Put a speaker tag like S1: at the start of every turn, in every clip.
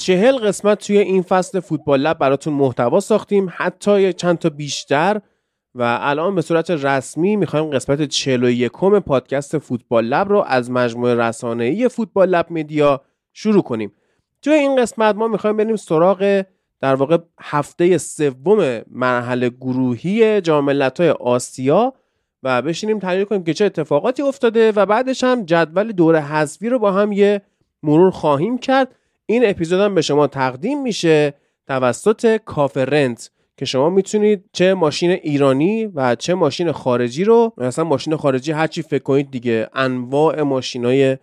S1: چهل قسمت توی این فصل فوتبال لب براتون محتوا ساختیم. حتی چند تا بیشتر. و الان به صورت رسمی می‌خوایم قسمت 41 پادکست فوتبال لب رو از مجموعه رسانه‌ای فوتبال لب میدیا شروع کنیم. توی این قسمت ما می‌خوایم بریم سراغ در واقع هفته سوم مرحله گروهی جام ملت‌های آسیا و بشینیم تحلیل کنیم که چه اتفاقاتی افتاده و بعدش هم جدول دور حذفی رو با هم یه مرور خواهیم کرد. این اپیزود هم به شما تقدیم میشه توسط کافرنت که شما می‌تونید چه ماشین ایرانی و چه ماشین خارجی رو مثلا ماشین خارجی هرچی فکر کنید دیگه انواع ماشین های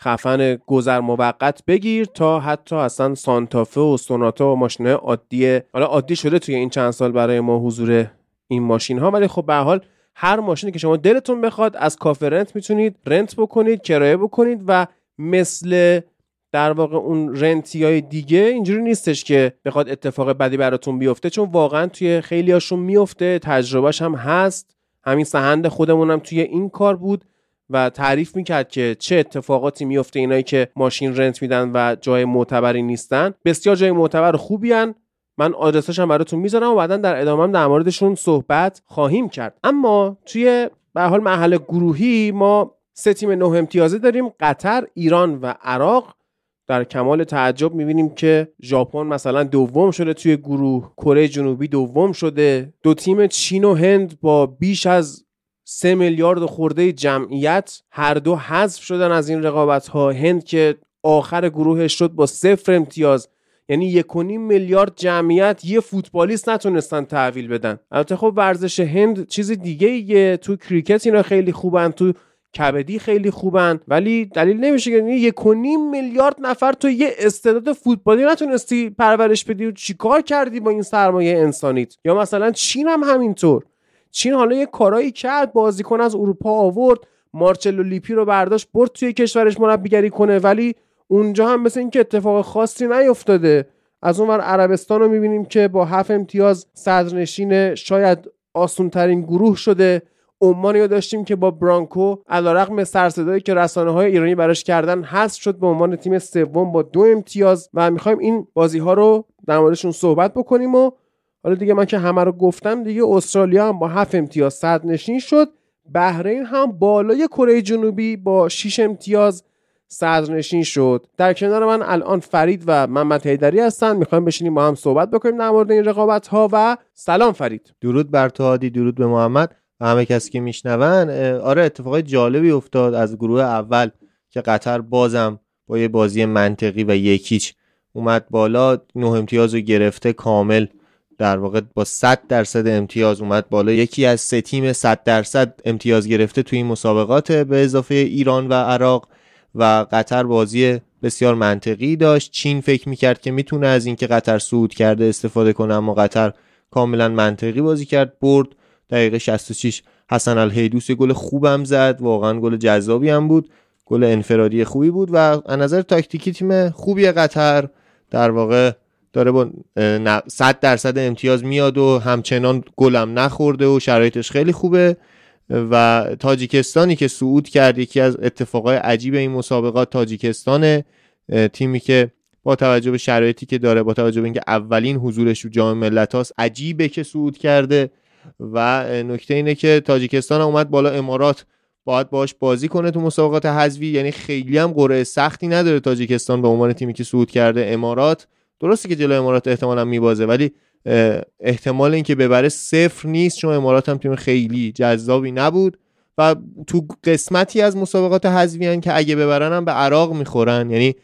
S1: خفن گذر موقت بگیر تا حتی اصلا سانتافه و سوناتا و ماشین عادی حالا عادی شده توی این چند سال برای ما حضور این ماشین ها ولی خب به حال هر ماشینی که شما دلتون بخواد از کافرنت می‌تونید رنت بکنید کرایه بکنید و مثل در واقع اون رنتی های دیگه اینجوری نیستش که بخواد اتفاق بدی براتون بیفته چون واقعا توی خیلی هاشون میفته تجربهش هم هست. همین سهند خودمون هم توی این کار بود و تعریف می‌کرد که چه اتفاقاتی میفته اینایی که ماشین رنت میدن و جای معتبری نیستن. بسیار جای معتبر خوبی هن. من آدرسش هم براتون می‌ذارم و بعدا در ادامه هم در موردشون صحبت خواهیم کرد. اما توی به حال محل گروهی ما سه تیم نه امتیازه داریم. قطر، ایران و عراق. در کمال تعجب می‌بینیم که ژاپن مثلا دوم شده توی گروه کره جنوبی دوم شده. دو تیم چین و هند با بیش از سه میلیارد خورده جمعیت هر دو حذف شدن از این رقابت ها هند که آخر گروهش شد با صفر امتیاز یعنی یک میلیارد جمعیت یه فوتبالیست نتونستن تحویل بدن. البته خب ورزش هند چیز دیگه ایه تو کریکت اینا خیلی خوبن تو کبدی خیلی خوبن ولی دلیل نمیشه که یک و نیم میلیارد نفر تو یه استعداد فوتبالی نتونستی پرورش بدی. و چیکار کردی با این سرمایه انسانیت؟ یا مثلا چین هم همینطور. چین حالا یه کارایی کرد بازیکن از اروپا آورد مارچلو لیپی رو برداشت برد توی کشورش مربیگری کنه ولی اونجا هم مثل اینکه اتفاق خاصی نیفتاده از اون ور عربستان رو می‌بینیم که با هفت امتیاز صدرنشین شاید آسونترین گروه شده. عمان رو داشتیم که با برانکو علیرغم سرصدایی که رسانه های ایرانی براش کردن هست شد به عنوان تیم سوم با دو امتیاز و می‌خوایم این بازی ها رو در موردشون صحبت بکنیم و حالا دیگه من که همه رو گفتم دیگه استرالیا هم با هفت امتیاز صد نشین شد. بحرین هم بالای کره جنوبی با 6 امتیاز صدرنشین شد. در کنار من الان فرید و محمد حیدری هستن. می‌خوایم بشینیم با هم صحبت بکنیم در مورد این رقابت ها و سلام فرید.
S2: درود بر تو درود به محمد. همه کسی که میشنون آره اتفاقای جالبی افتاد از گروه اول که قطر بازم با یه بازی منطقی و یکیچ اومد بالا. نه امتیاز رو گرفته کامل. در واقع با 100 درصد امتیاز اومد بالا. یکی از سه تیم 100 درصد امتیاز گرفته توی این مسابقات به اضافه ایران و عراق و قطر بازی بسیار منطقی داشت. چین فکر می‌کرد که می‌تونه از اینکه قطر صعود کرده استفاده کنه اما قطر کاملا منطقی بازی کرد برد. دقیقه 66 حسن الهیدوس یه گل خوبم زد. واقعا گل جذابی هم بود. گل انفرادی خوبی بود و از نظر تاکتیکی تیم خوبی قطر در واقع داره با 100 درصد امتیاز میاد و همچنان گلم نخورده و شرایطش خیلی خوبه. و تاجیکستانی که صعود کرد یکی از اتفاقای عجیب این مسابقات تاجیکستان تیمی که با توجه به شرایطی که داره با توجه به اینکه اولین حضورش رو جام ملت عجیبه که صعود کرده. و نکته اینه که تاجیکستان اومد بالا امارات. باید باش بازی کنه تو مسابقات حذفی. یعنی خیلی هم قرعه سختی نداره تاجیکستان به عنوان تیمی که صعود کرده امارات. درسته که جلو امارات احتمالا میبازه ولی احتمال اینکه ببره صفر نیست چون امارات هم تیم خیلی جذابی نبود. و تو قسمتی از مسابقات حذفی که اگه ببرن هم به عراق می‌خورن. یعنی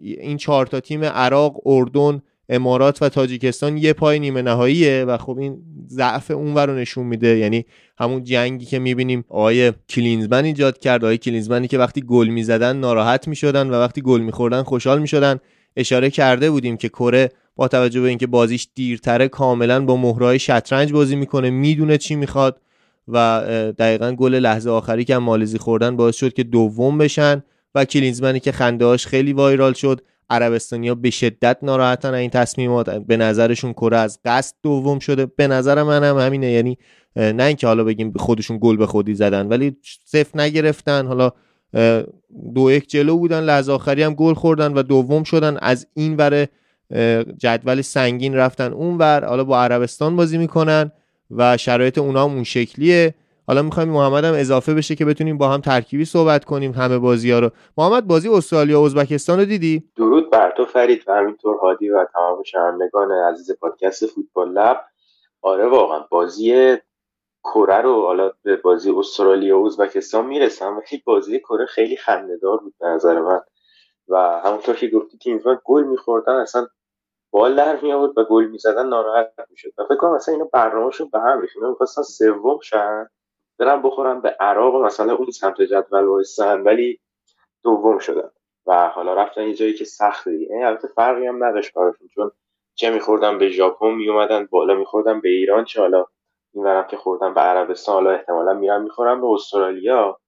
S2: این چهار تا تیم عراق اردن امارات و تاجیکستان یه پای نیمه نهاییه و خب این ضعف اون رو نشون میده. یعنی همون جنگی که می‌بینیم آقای کلینزمن ایجاد کرد آقای کلینزمنی که وقتی گل می‌زدن ناراحت می‌شدن و وقتی گل میخوردن خوشحال می‌شدن. اشاره کرده بودیم که کره با توجه به اینکه بازیش دیرتره کاملا با مهرهای شطرنج بازی می‌کنه می‌دونه چی می‌خواد و دقیقا گل لحظه آخری که مالزی خوردن باعث شد که دوم بشن و کلینزمنی که خندهاش خیلی وایرال شد. عربستانیا به شدت ناراحتن این تصمیمات. به نظرشون کره از قصد دوم شده. به نظر منم هم همینه. یعنی نه اینکه حالا بگیم خودشون گل به خودی زدن ولی صفر نگرفتن. حالا دو یک جلو بودن. لحظه آخری هم گل خوردن و دوم شدن. از این ور جدول سنگین رفتن. اون ور حالا با عربستان بازی می‌کنن و شرایط اونا هم اون شکلیه. حالا می‌خوایم محمد هم اضافه بشه که بتونیم با هم ترکیبی صحبت کنیم همه بازی ها رو. محمد بازی استرالیا و ازبکستان رو دیدی؟
S3: درود بر تو فرید و همینطور هادی و تمام شنوندگان عزیز پادکست فوتبال لب. آره واقعا بازی کره رو حالا به بازی استرالیا و ازبکستان می‌رسم ولی بازی کره خیلی خندهدار بود به نظر من. و همونطور که گفتی تیمزمن گل میخوردن اصلا بال در می آورد و گل می‌زدن ناراحت می‌شد. و فکر کنم مثلا اینا برنامه‌شون به هم ریخت. می‌خواستن سوم شن. برن بخورن به عراق و مثلا اون سمت جدول وایسن ولی دوم شدن و حالا رفتن یه جایی که سخت دیگه یعنی البته فرقی هم نداشت براشون چون چه میخوردن به ژاپن میومدن بالا میخوردن به ایران چه حالا این که خوردن به عربستان حالا احتمالا میرن می‌خورن به استرالیا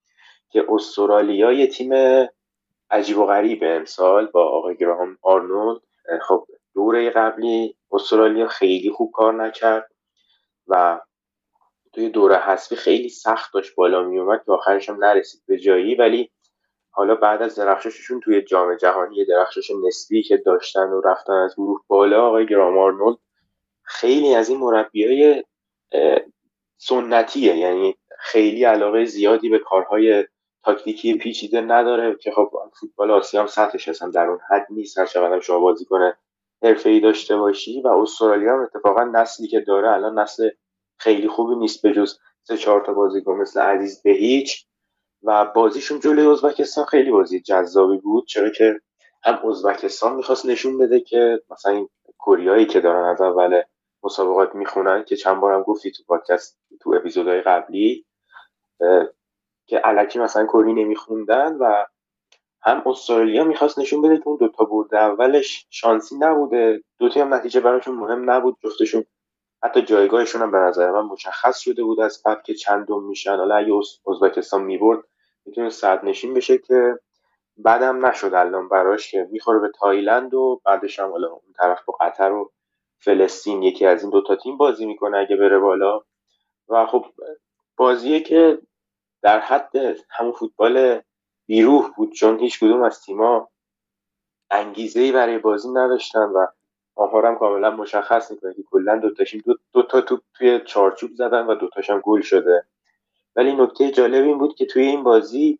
S3: که استرالیا یه تیم عجیب و غریبه امسال با آقای گراهام آرنولد. خب دوره قبلی استرالیا خیلی خوب کار نکرد و توی دوره حذفی خیلی سخت داشت بالا میومد که آخرش هم نرسید به جایی. ولی حالا بعد از درخشششون توی جام جهانی درخشش نسبی که داشتن و رفتن از گروه بالا آقای گرام آرنولد خیلی از این مربیای سنتیه. یعنی خیلی علاقه زیادی به کارهای تاکتیکی پیچیده نداره که خب فوتبال آسیا هم سطحش اصلا در اون حد نیست. هر چقدر شما بازی کنه ای داشته باشی و استرالیا هم اتفاقا نسلی که داره الان نسل خیلی خوبی نیست به جز سه چهار تا بازیکن مثل عزیز به هیچ. و بازیشون جلوی ازبکستان خیلی بازی جذابی بود چرا که هم ازبکستان می‌خواست نشون بده که مثلا این کوریایی که دارن از اول مسابقات می‌خونن که چند بارم گفتی تو پادکست تو اپیزودهای قبلی که علکی مثلا کری نمیخوندن و هم استرالیا می‌خواست نشون بده که اون دوتا برده اولش شانسی نبوده. دوتا هم نتیجه براشون مهم نبود جفتشون حتی جایگاهشون هم به نظر من مشخص شده بود از قبل که چندم میشن. حالا اگه ازبکستان می‌برد می‌تونه صد نشین بشه که بعدم نشد الان براش که می‌خوره به تایلند و بعدش هم حالا اون طرف با قطر و فلسطین یکی از این دوتا تیم بازی می‌کنه اگه بره بالا. و خب بازیه که در حد همون فوتبال بیروح بود چون هیچ کدوم از تیما انگیزه ای برای بازی نداشتن و آمارم کاملا مشخص می‌کنه که کلا دو تاشیم دو, دو تا توپ توی چارچوب زدن و دو تاشم گل شده. ولی نکته جالب این بود که توی این بازی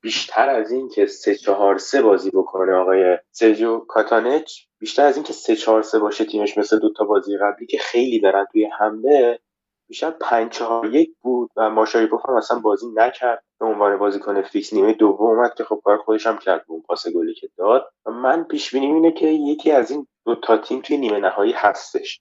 S3: بیشتر از این که سه چهار سه بازی بکنه آقای سرجو کاتانچ بیشتر از این که سه چهار سه باشه تیمش مثل دو تا بازی قبلی که خیلی دارن توی حمله بیشتر پنج چهار یک بود و ماشایپوف هم اصلا بازی نکرد. به عنوان بازیکن فیکس نیمه دوم اومد که خب کار خودش هم کرد اون پاس گلی که داد. و من پیش بینی اینه که یکی از این دو تا تیم توی نیمه نهایی هستش.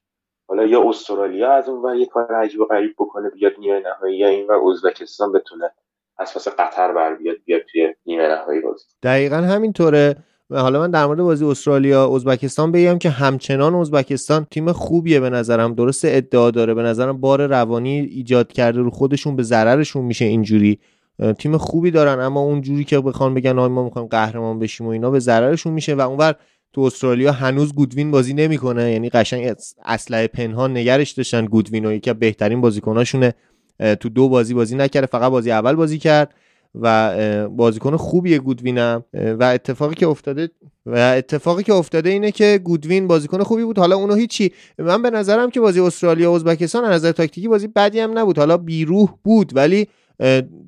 S3: حالا یا استرالیا از اون ور یه کار عجیب و غریب بکنه بیاد نیمه نهایی یا این ور ازبکستان بتونه از قطر بر بیاد بیاد توی نیمه نهایی بازی.
S2: دقیقا همینطوره. حالا من در مورد بازی استرالیا ازبکستان بگم که همچنان ازبکستان تیم خوبیه به نظرم. درست ادعا داره. به نظرم بار روانی ایجاد کرده رو خودشون به ضررشون میشه اینجوری. تیم خوبی دارن اما اونجوری که بخوان بگن آی ما می‌خوایم قهرمان بشیم و اینا به ضررشون میشه و اونور تو استرالیا هنوز گودوین بازی نمی‌کنه. یعنی قشنگ اسلحه پنهان نگرش داشتن گودوین و یکی بهترین بازیکناشونه. تو دو بازی بازی نکرده فقط بازی اول بازی کرد. و بازیکن خوبیه گودوینم و اتفاقی که افتاده و اتفاقی که افتاده اینه که گودوین بازیکن خوبی بود. حالا اونو هیچی من به نظرم که بازی استرالیا و ازبکستان از نظر تاکتیکی بازی بدی هم نبود. حالا بیروح بود ولی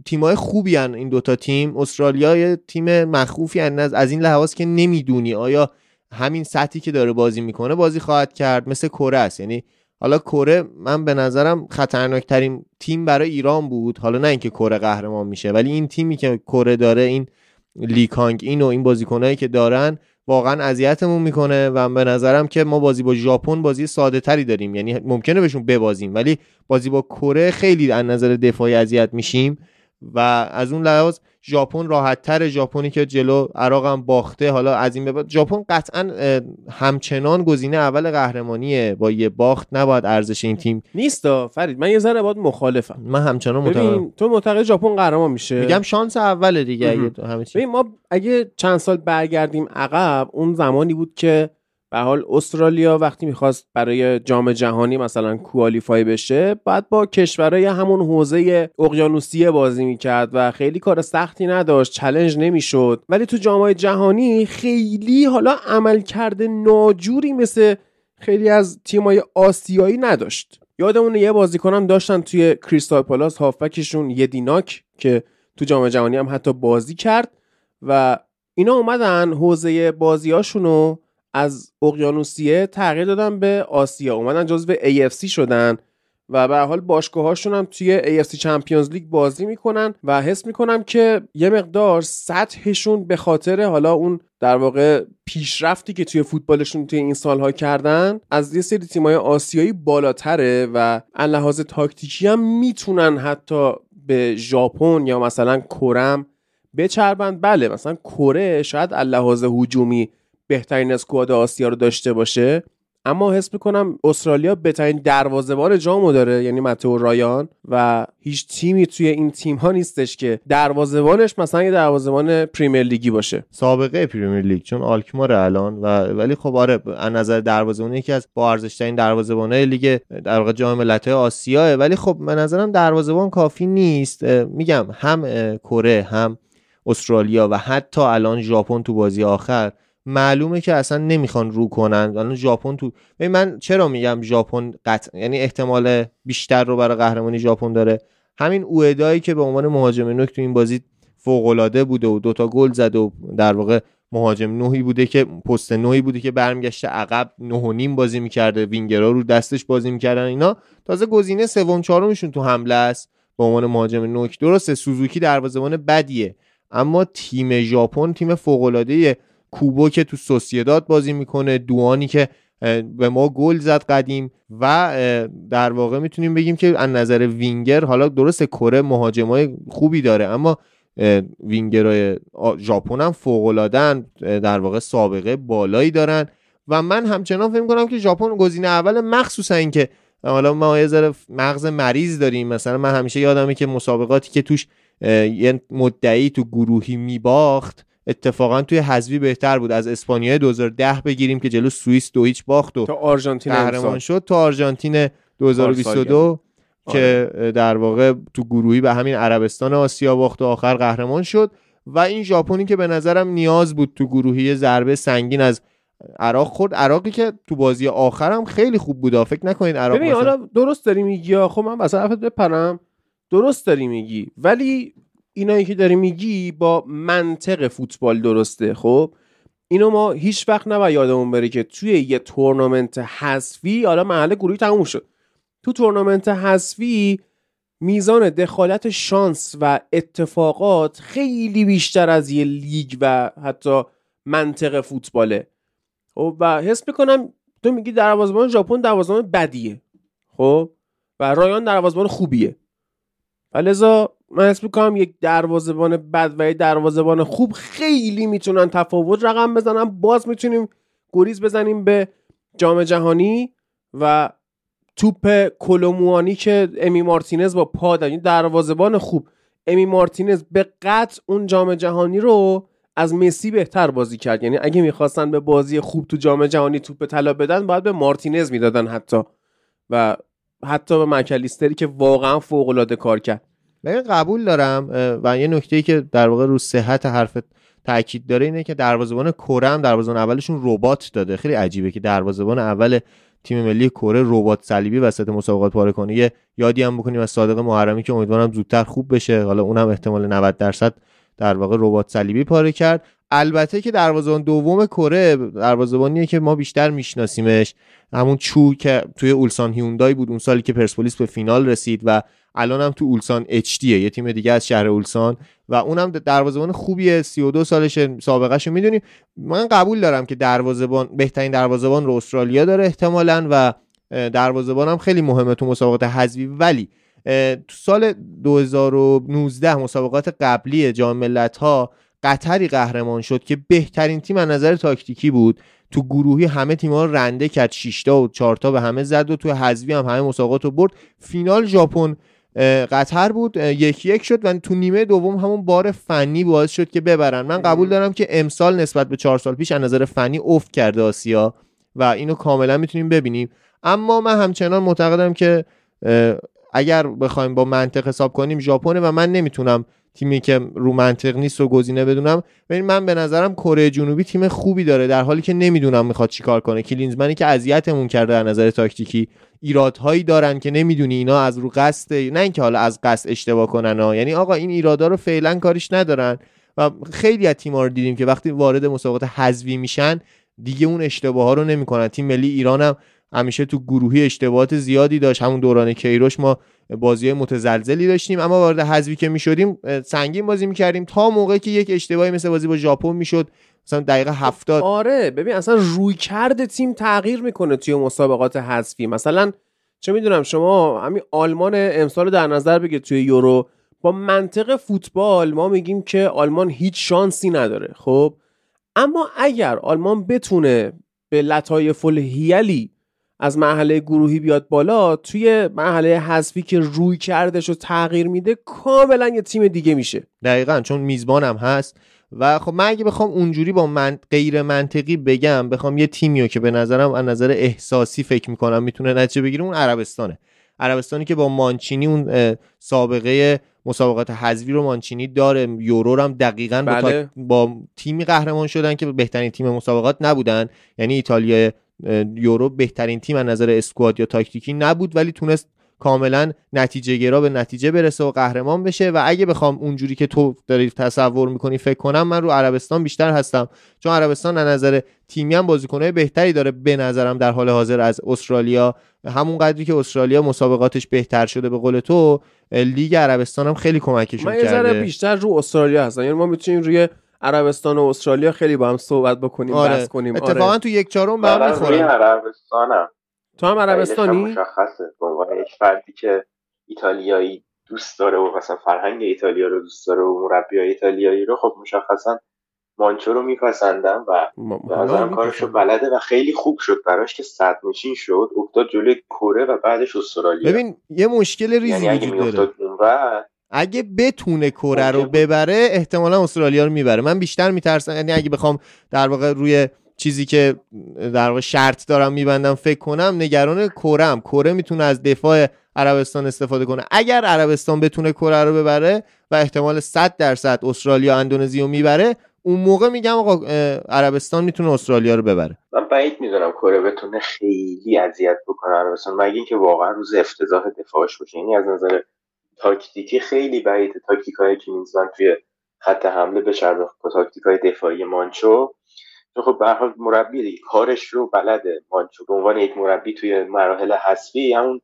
S2: تیمای خوبی هن این دوتا تیم. استرالیا یه تیم مخوفی از این لحاظ که نمی‌دونی آیا همین سطحی که داره بازی می‌کنه بازی خواهد کرد. مثل کره است. یعنی حالا کره من به نظرم خطرناکترین تیم برای ایران بود. حالا نه اینکه کره قهرمان میشه ولی این تیمی که کره داره این لیکانگ این و این بازیکنایی که دارن واقعا اذیتمون می‌کنه و به نظرم که ما بازی با ژاپن بازی ساده تری داریم. یعنی ممکنه بهشون ببازیم ولی بازی با کره خیلی از نظر دفاعی اذیت میشیم و از اون لحاظ ژاپن راحت تر ژاپنی که جلو عراق هم باخته حالا از این به بعد ژاپن قطعا همچنان گزینه اول قهرمانیه. با یه باخت نباید ارزش این تیم
S1: نیست فرید من یه ذره باید مخالفم.
S2: من همچنان معتقدم.
S1: تو معتقد ژاپن قهرمان میشه؟
S2: میگم شانس اوله دیگه همه چی.
S1: ما اگه چند سال برگردیم عقب اون زمانی بود که به حال استرالیا وقتی می‌خواست برای جام جهانی مثلا کوالیفای بشه بعد با کشورهای همون حوزه اقیانوسیه بازی می‌کرد و خیلی کار سختی نداشت چلنج نمی‌شد. ولی تو جام جهانی خیلی حالا عمل کرده ناجوری مثل خیلی از تیمای آسیایی نداشت. یادمون یه بازیکنم داشتن توی کریستال پالاس هافبکشون یدیناک که تو جام جهانی هم حتی بازی کرد و اینا اومدن حوزه بازیاشونو از اقیانوسیه تغییر دادن به آسیا. اومدن جزو AFC شدن و به حال باشگاهاشون هم توی AFC چمپیونز لیگ بازی می‌کنن و حس می‌کنم که یه مقدار سطحشون به خاطر حالا اون در واقع پیشرفتی که توی فوتبالشون توی این سالها کردن از یه سری تیمای آسیایی بالاتره و لحاظ تاکتیکی هم می‌تونن حتی به ژاپن یا مثلا کره هم بچربن بله مثلا کره شاید لحاظ هجومی بهترین squad آسیا رو داشته باشه. اما حس می‌کنم استرالیا بهترین دروازه‌بان جامو داره یعنی متو رایان و هیچ تیمی توی این تیم ها نیستش که دروازه‌بانش مثلا یه دروازه‌بان پریمیر لیگی باشه.
S2: سابقه پریمیر لیگ چون آلکمار الان و ولی خب آره از نظر دروازه‌بان یکی از با ارزش ترین دروازه‌بانای لیگ در واقع جام ملت‌های آسیا ولی خب به نظرم دروازه‌بان کافی نیست. میگم هم کره هم استرالیا و حتی الان ژاپن تو بازی آخر معلومه که اصلا نمی‌خوان رو کنن. الان ژاپن تو من چرا میگم ژاپن قطع یعنی احتمال بیشتر رو برای قهرمانی ژاپن داره. همین اوئدایی که به عنوان مهاجم نوک تو این بازی فوق العاده بوده و دوتا گل زد و در واقع مهاجم نوحی بوده که پست نوحی بوده که برمیگشته عقب نه و نیم بازی می‌کرده. وینگرا رو دستش بازی می‌کردن اینا. تازه گزینه سوم چهارمشون تو حمله است به عنوان مهاجم نوک. درسته سوزوکی دروازه‌بان بدیه. اما تیم ژاپن تیم فوق العاده کوبو که تو سوسیداد بازی می‌کنه دوانی که به ما گل زد قدیم و در واقع می‌تونیم بگیم که از نظر وینگر حالا درست کره مهاجمای خوبی داره اما وینگرای ژاپن هم فوق در واقع سابقه بالایی دارن و من همچنان فکر کنم که ژاپن گزینه اول مخصوصا اینکه حالا ما یه ذره مغز مریض داریم مثلا من همیشه یادمه که مسابقاتی که توش یه مدعی تو گروهی میباخت اتفاقا توی حذفی بهتر بود. از اسپانیا 2010 بگیریم که جلو سوئیس دو هیچ باخت و
S1: تا آرژانتین
S2: قهرمان شد. تا آرژانتین 2022 که آره. در واقع تو گروهی به همین عربستان آسیا باخت و آخر قهرمان شد. و این ژاپنی که به نظرم نیاز بود تو گروهی ضربه سنگین از عراق خورد. عراقی که تو بازی آخرم خیلی خوب بود. فکر نکنید عراق
S1: ببین حالا درست داری میگی خب من مثلا بپرم. درست داری میگی. ولی اینایی که داری میگی با منطق فوتبال درسته خب؟ اینو ما هیچ وقت نباید یادمون بره که توی یه تورنمنت حذفی حالا محل گروهی تموم شد. تو تورنمنت حذفی میزان دخالت شانس و اتفاقات خیلی بیشتر از یه لیگ و حتی منطق فوتباله. خب و حس می‌کنم تو میگی دروازه‌بان ژاپن دروازه‌بان بدیه خب؟ و رایان دروازه‌بان خوبیه. و من حس می‌کنم یک دروازبان بد و یک دروازبان خوب خیلی می‌تونن تفاوت رقم بزنن. باز می‌تونیم گریز بزنیم به جام جهانی و توپ کلوموانی که امی مارتینز با پا این دروازبان خوب. امی مارتینز به قطع اون جام جهانی رو از مسی بهتر بازی کرد. یعنی اگه می‌خواستن به بازی خوب تو جام جهانی توپ طلا بدن باید به مارتینز می‌دادن حتی. و حتی به مکلیستری که واقعا فوق العاده کار کرد.
S2: من قبول دارم و یه نکته ای که در واقع رو صحت حرفت تاکید داره اینه که دروازه‌بان کره هم دروازه‌بان اولشون ربات داده. خیلی عجیبه که دروازه‌بان اول تیم ملی کره ربات صلیبی وسط مسابقات پاره کنه. یه یادی هم بکنیم از صادق محرمی که امیدوارم زودتر خوب بشه. حالا اونم احتمال 90 درصد در واقع ربات صلیبی پاره کرد. البته که دروازه‌بان دوم کره دروازه‌بانیه که ما بیشتر میشناسیمش. همون چو که توی اولسان هیوندای بود اون سالی که پرسپولیس به فینال رسید و الان هم تو اولسان اچ یه تیم دیگه از شهر اولسان و اونم دروازه‌بان خوبیه. 32 سالش سابقهش رو می‌دونیم. من قبول دارم که دروازه‌بان بهترین دروازه‌بان رو استرالیا داره احتمالا و دروازه‌بان هم خیلی مهمه تو مسابقات حذفی. ولی تو سال 2019 مسابقات قبلی جام ملت‌ها قطری قهرمان شد که بهترین تیم از نظر تاکتیکی بود. تو گروهی همه تیم‌ها رو رنده کرد 6 تا و 4 تا به همه زد و تو حذفی هم همه مسابقات رو برد. فینال ژاپن قطر بود یکی یک شد. و تو نیمه دوم همون بار فنی باعث شد که ببرن. من قبول دارم که امسال نسبت به چهار سال پیش از نظر فنی افت کرده آسیا و اینو کاملا می‌تونیم ببینیم. اما من همچنان معتقدم که اگر بخوایم با منطق حساب کنیم ژاپن و من نمی‌تونم تیمی که رو منطق نیست و گزینه بدونم. ببین من به نظرم کره جنوبی تیم خوبی داره در حالی که نمی‌دونم می‌خواد چیکار کنه. کلینزمنی که اذیتمون کرده در نظر تاکتیکی ایرادهایی دارن که نمی‌دونی اینا از رو قصد نه اینکه حالا از قصد اشتباه کنن ها. یعنی آقا این ایرادا رو فعلا کاریش ندارن. و خیلی از تیم‌ها رو دیدیم که وقتی وارد مسابقات حذوی میشن دیگه اون اشتباه ها رو نمی‌کنن. تیم ملی ایران هم همیشه تو گروهی اشتباهات زیادی داشت. همون دوران کیروش ما بازی متزلزلی داشتیم. اما وارد حذفی که می‌شدیم سنگین بازی می‌کردیم تا موقعی که یک اشتباهی مثل بازی با ژاپن می‌شد. مثلا دقیقه هفتاد.
S1: آره ببین اصلا روی کرد تیم تغییر می‌کنه توی مسابقات حذفی. مثلا چه می‌دونم شما همین آلمان امسال در نظر بگیر توی یورو. با منطق فوتبال ما میگیم که آلمان هیچ شانسی نداره خب؟ اما اگر آلمان بتونه به لطایف الهیلی از مرحله گروهی بیاد بالا توی مرحله حذفی که روی کردش رو تغییر میده کاملا یه تیم دیگه میشه.
S2: دقیقا چون میزبانم هست. و خب من اگه بخوام اونجوری با من غیر منطقی بگم بخوام یه تیمیو که به نظرم از نظر احساسی فکر می‌کنم می‌تونه نتیجه بگیره اون عربستانه. عربستانی که با مانچینی اون سابقه مسابقات حذفی رو مانچینی داره. یورو هم دقیقا
S1: بله.
S2: با, با تیمی قهرمان شدن که بهترین تیم مسابقات نبودن. یعنی ایتالیا یورو بهترین تیم از نظر اسکواد یا تاکتیکی نبود ولی تونست کاملا نتیجه گرا به نتیجه برسه و قهرمان بشه. و اگه بخوام اونجوری که تو داری تصور می‌کنی فکر کنم من رو عربستان بیشتر هستم. چون عربستان از نظر تیمی هم بازیکنهای بهتری داره به نظرم در حال حاضر از استرالیا. همون قدری که استرالیا مسابقاتش بهتر شده به قول تو لیگ عربستان هم خیلی کمکشون کرده.
S1: من بیشتر رو استرالیا هستم. یعنی ما می‌تونیم روی عربستان و استرالیا خیلی با هم صحبت بکنیم
S2: آره.
S1: بحث کنیم.
S2: اتفاقا
S1: آره.
S2: تو یک چهارم به هم می‌خوره
S3: عربستانم.
S1: تو هم عربستانی؟
S3: مشخصه. به عنوان یک فردی که ایتالیایی دوست داره و مثلا فرهنگ ایتالیا رو دوست داره و مربی ایتالیایی رو خب مشخصا مانچو رو میپسندم و نظرم کارش رو بلده و خیلی خوب شد براش که صد نشین شد افتاد جلوی کره و بعدش استرالیا.
S2: ببین یه مشکل ریزی
S3: یعنی
S2: وجود داره. اگه بتونه کره رو ببره احتمالا استرالیا رو می‌بره. من بیشتر میترسم یعنی اگه بخوام در واقع روی چیزی که در واقع شرط دارم میبندم فکر کنم نگران کرم کره می‌تونه از دفاع عربستان استفاده کنه. اگر عربستان بتونه کره رو ببره و احتمال 100 درصد استرالیا اندونزی رو می‌بره اون موقع میگم آقا عربستان می‌تونه استرالیا رو ببره.
S3: من بعید می‌دونم کره بتونه خیلی اذیت بکنه عربستان. مگه اینکه واقعا روز افتضاح دفاعش باشه؟ یعنی از نظر تاکتیکی خیلی بعید تاکتیک های کلینزمن توی خط حمله به با تاکتیک های دفاعی مانچو. خب به حال مربی دیگه کارش رو بلده مانچو. به عنوان یک مربی توی مراحل حذفی همون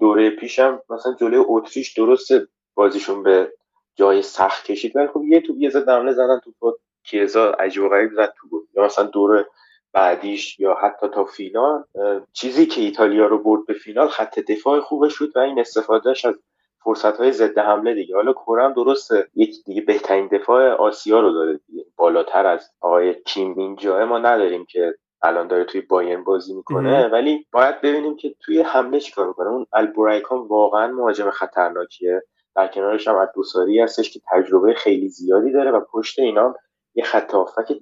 S3: دوره پیشم مثلا جلوی اتریش درست بازیشون به جای سخت کشید ولی خب یه تو یه زد زدن تو کیزا عجیب و غریب زد تو بود یا مثلا دوره بعدیش یا حتی تا فینال چیزی که ایتالیا رو برد به فینال خط دفاع خوبش بود و این استفادهش از فرصت های ضد حمله دیگه. حالا کورم درسته یک دیگه بهترین دفاع آسیا رو داره دیگه. بالاتر از آقای کیم اینجا ما نداریم که الان داره توی باین بازی می‌کنه. ولی باید ببینیم که توی حمله چیکار می‌کنه. اون البورایکان واقعا مهاجم خطرناکیه. در کنارش هم ادوساری هستش که تجربه خیلی زیادی داره و پشت اینا یه خط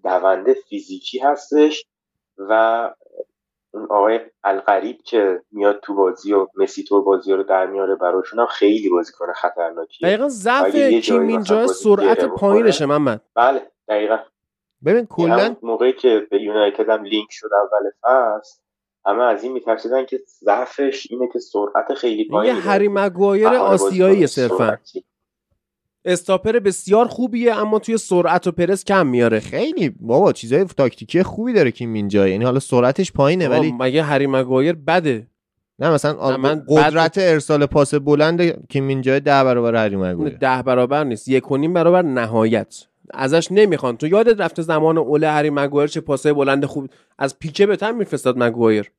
S3: دونده فیزیکی هستش و اون آقای القریب که میاد تو بازی و مسی تو بازی رو در میاره براشون هم خیلی کنه خطرناکیه.
S1: دقیقا ضعف کیم اینجا سرعت پایینشه محمد.
S3: بله دقیقا.
S2: ببین کلا
S3: موقعی که به یونایتد هم لینک شد اول فصل همه از این میترسیدن که ضعفش اینه که سرعت خیلی پایینه.
S1: یه هری مگوایر آسیایی صرفا. استاپر بسیار خوبیه اما توی سرعت و پرس کم میاره.
S2: خیلی بابا چیزای تاکتیکی خوبی داره که اینجا. یعنی حالا سرعتش پایینه ولی
S1: مگه هری مگوایر بده؟
S2: نه مثلا من قدرت ارسال پاس بلند که اینجا ده برابر هری مگوایر.
S1: ده برابر نیست. یک و نیم برابر نهایت. ازش نمی‌خوان. تو یادت رفته زمان اوله هری مگوایر چه پاسای بلند خوب از پیکه به تن میفرستاد مگوایر؟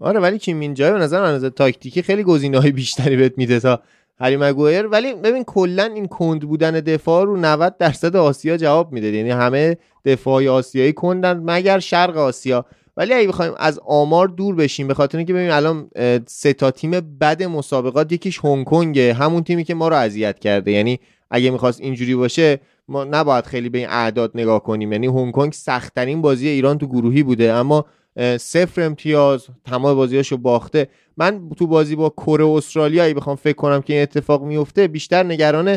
S2: آره ولی کیم اینجا به نظر من تاکتیکی خیلی گزینه‌های بیشتری بهت میده تا هری مگویر ولی ببین کلا این کند بودن دفاع رو 90 درصد آسیا جواب میده یعنی همه دفاعی آسیایی کندن مگر شرق آسیا. ولی اگه بخوایم از آمار دور بشیم به خاطر اینکه ببین الان سه تا تیم بد مسابقات یکیش هنگ کنگه. همون تیمی که ما رو اذیت کرده. یعنی اگه می‌خواست اینجوری باشه ما نباید خیلی به این اعداد نگاه کنیم. یعنی هنگ کنگ سختترین بازی ایران تو گروهی بوده. اما صفر امتیاز تمام بازیاشو باخته. من تو بازی با کره استرالیا ای بخوام فکر کنم که این اتفاق میفته بیشتر نگران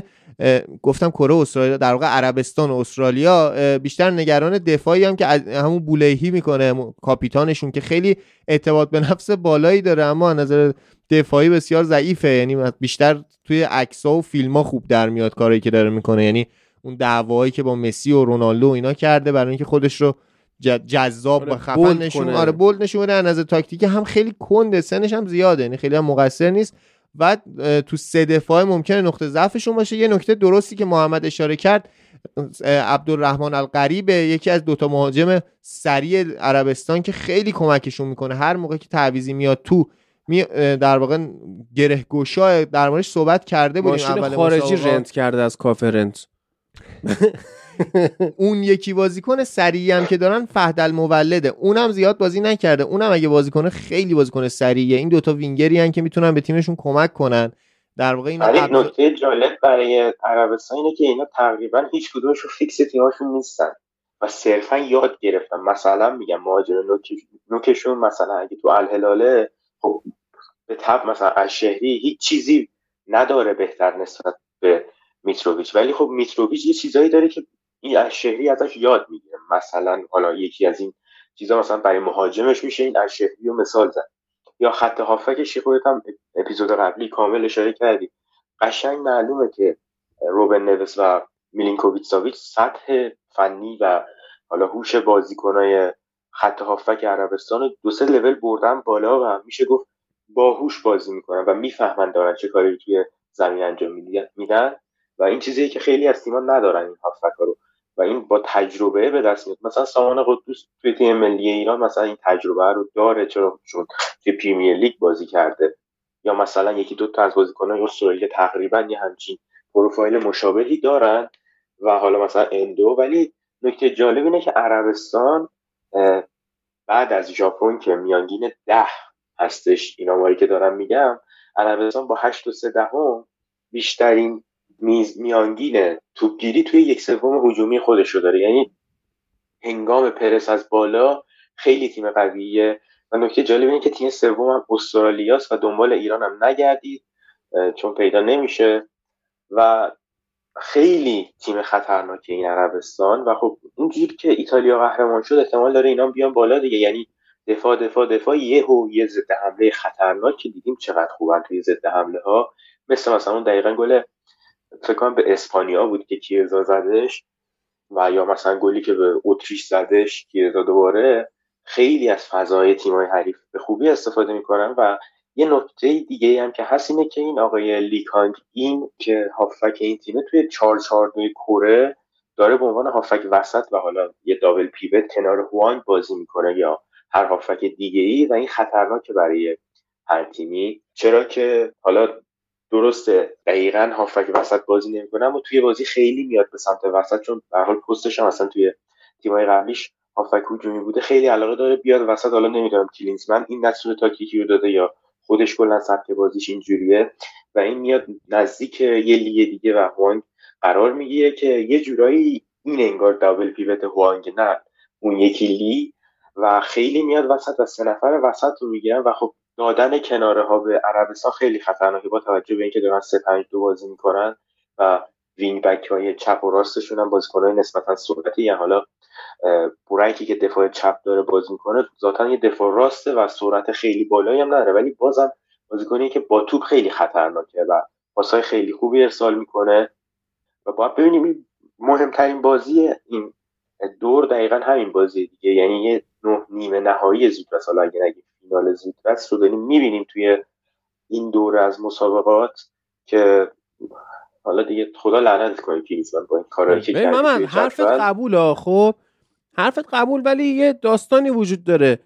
S2: گفتم کره استرالیا در واقع عربستان و استرالیا بیشتر نگران دفاعی هم که همون بولهی می‌کنه کاپیتانشون که خیلی اعتماد به نفس بالایی داره اما نظر دفاعی بسیار ضعیفه. یعنی بیشتر توی عکس و فیلم ها خوب در میاد کاری که داره می‌کنه. یعنی اون دعوایی که با مسی و رونالدو اینا کرده برای اینکه خودش رو جذاب آره، و خفن نشون آره بولد نشون بده از تاکتیکی هم خیلی کنده سنش هم زیاده. یعنی خیلی هم مقصر نیست. و تو سه دفاع ممکنه نقطه ضعفشون باشه. یه نکته درستی که محمد اشاره کرد عبدالرحمن القریبه یکی از دوتا مهاجم سریع عربستان که خیلی کمکشون می‌کنه. هر موقع که تعویزی میاد تو می در واقع گره گشا در موردش صحبت کرده بودیم.
S1: اول خارجی رنت کرده از کافه رنت.
S2: اون یکی بازیکن سریعی هم که دارن فهد المولده. اونم زیاد بازی نکرده. اونم اگه بازیکن خیلی بازیکن سریعیه. این دوتا وینگری هن که می‌تونن به تیمشون کمک کنن. در واقع
S3: اینا قبل... نکته جالب برای عربستان اینه که اینا تقریبا هیچ کدومشون فیکس تیماشون نیستن و صرفا یاد گرفتن. مثلا میگم مهاجم نوکشون مثلا اگه تو الهلاله خب به تب مثلا از شهری هیچ چیزی نداره بهتر نسبت به میتروویچ. ولی خب میتروویچ یه چیزایی داره که این از شهری ازش یاد می‌گیره. مثلا حالا یکی از این چیزا مثلا برای مهاجمش میشه این از شهری رو مثال زد. یا خط هافکش خودت هم اپیزود قبلی کامل اشاره کردی. قشنگ معلومه که روبن نویس و میلینکوویچ ساویچ سطح فنی و حالا هوش بازیکنای خط هافک عربستان دو سه لول بردن بالا و میشه گفت باهوش بازی می‌کنن و می‌فهمن دارن چه کاری توی زمین انجام میدن. و این چیزیه که خیلی از تیم‌ها ندارن این هافک رو. و این با تجربه به دست میاد. مثلا سامان قدوس توی تیم ملی ایران مثلا این تجربه رو داره چرا؟ چون توی پریمیر لیگ بازی کرده. یا مثلا یکی دو تا از بازیکنان استرالیا تقریبا یه همچین پروفایل مشابهی دارن و حالا مثلا اندو. ولی نکته جالب اینه که عربستان بعد از ژاپن که میانگین ده هستش این آماری که دارم میگم عربستان با هشت و سه دهم بیشترین میز میانگین توپگیری توی یک سوم هجومی خودش رو داره. یعنی هنگام پرس از بالا خیلی تیم قویه. و نکته جالب اینه که تیم سوم هم استرالیاست و دنبال ایران هم نگردید چون پیدا نمیشه. و خیلی تیم خطرناکه این عربستان. و خب اینجوری که ایتالیا قهرمان شد احتمال داره اینا بیان بالا دیگه. یعنی دفاع دفاع دفاع. یه و یه ضد حمله خطرناک دیدیم چقدر خوبن توی ضد حمله ها مثل مثلا اون دقیقا گل فکر کنم به اسپانیا بود که کیزا زدش و یا مثلا گلی که به اتریش زدش کیزا دوباره خیلی از فضای تیمای حریف به خوبی استفاده می‌کنن و یه نکته دیگه هم که هست اینه که این آقای لیکانگ این که هافک این تیمه توی 4 4 کره داره به عنوان هافک وسط و حالا یه دابل پیوت کنار هوانگ بازی می‌کنه یا هر هافک دیگه ای و این خطرناکه برای هر تیمی. چرا که حالا درسته. دقیقا هافک وسط بازی نمی‌کنه اما توی بازی خیلی میاد به سمت وسط چون به حال پستش هم اصلا توی تیمای قبلیش هافک هجومی بوده. خیلی علاقه داره بیاد وسط. حالا نمی‌دونم کلینزمن این دستور تاکتیکی رو داده یا خودش کلا سبک بازیش اینجوریه. و این میاد نزدیک یه لیگ دیگه و هوانگ قرار می‌گیره که یه جورایی این انگار دابل پیوت هوانگ نه اون یکی لی. و خیلی میاد وسط و سه نفر وسط رو می‌گیرن. و خب دادن کناره ها به عربستان خیلی خطرناکه با توجه به اینکه دارن 3 5 2 بازی می‌کنن و وینگ بک های چپ و راستشون هم بازیکنای نسبتا سرعتی یعنی حالا بورایکی که دفاع چپ داره بازی می‌کنه ذاتا یه دفاع راسته و سرعت خیلی بالایی هم نداره. ولی بازم بازیکنی که با توپ خیلی خطرناکه و پاسای خیلی خوبی ارسال می‌کنه. و باید ببینیم مهمترین بازی این دور دقیقا همین بازی دیگه. یعنی یه نه نیمه نهایی زودرس. حالا اگه نگیم فینال زودرس رو داریم می‌بینیم توی این دور از مسابقات که حالا دیگه خدا لعنت کنه کریزمن با این کارهایی که کرد
S1: من حرفت قبول خب؟ حرفت قبول ولی یه داستانی وجود داره.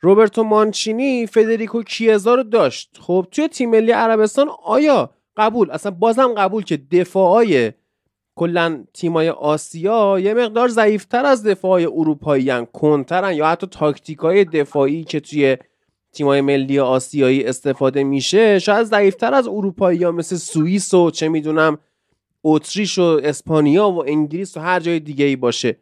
S1: روبرتو مانچینی فدریکو کیزا رو داشت. خب توی تیم ملی عربستان آیا قبول؟ اصلا بازم قبول که دفاعای کلا تیمای آسیا یه مقدار ضعیفتر از دفاعای اروپایی هن کنترن یا حتی تاکتیکای دفاعی که توی تیمای ملی آسیایی استفاده میشه شاید ضعیفتر از اروپایی ها مثل سوئیس و چه می‌دونم اتریش و اسپانیا و انگلیس و هر جای دیگه ای باشه.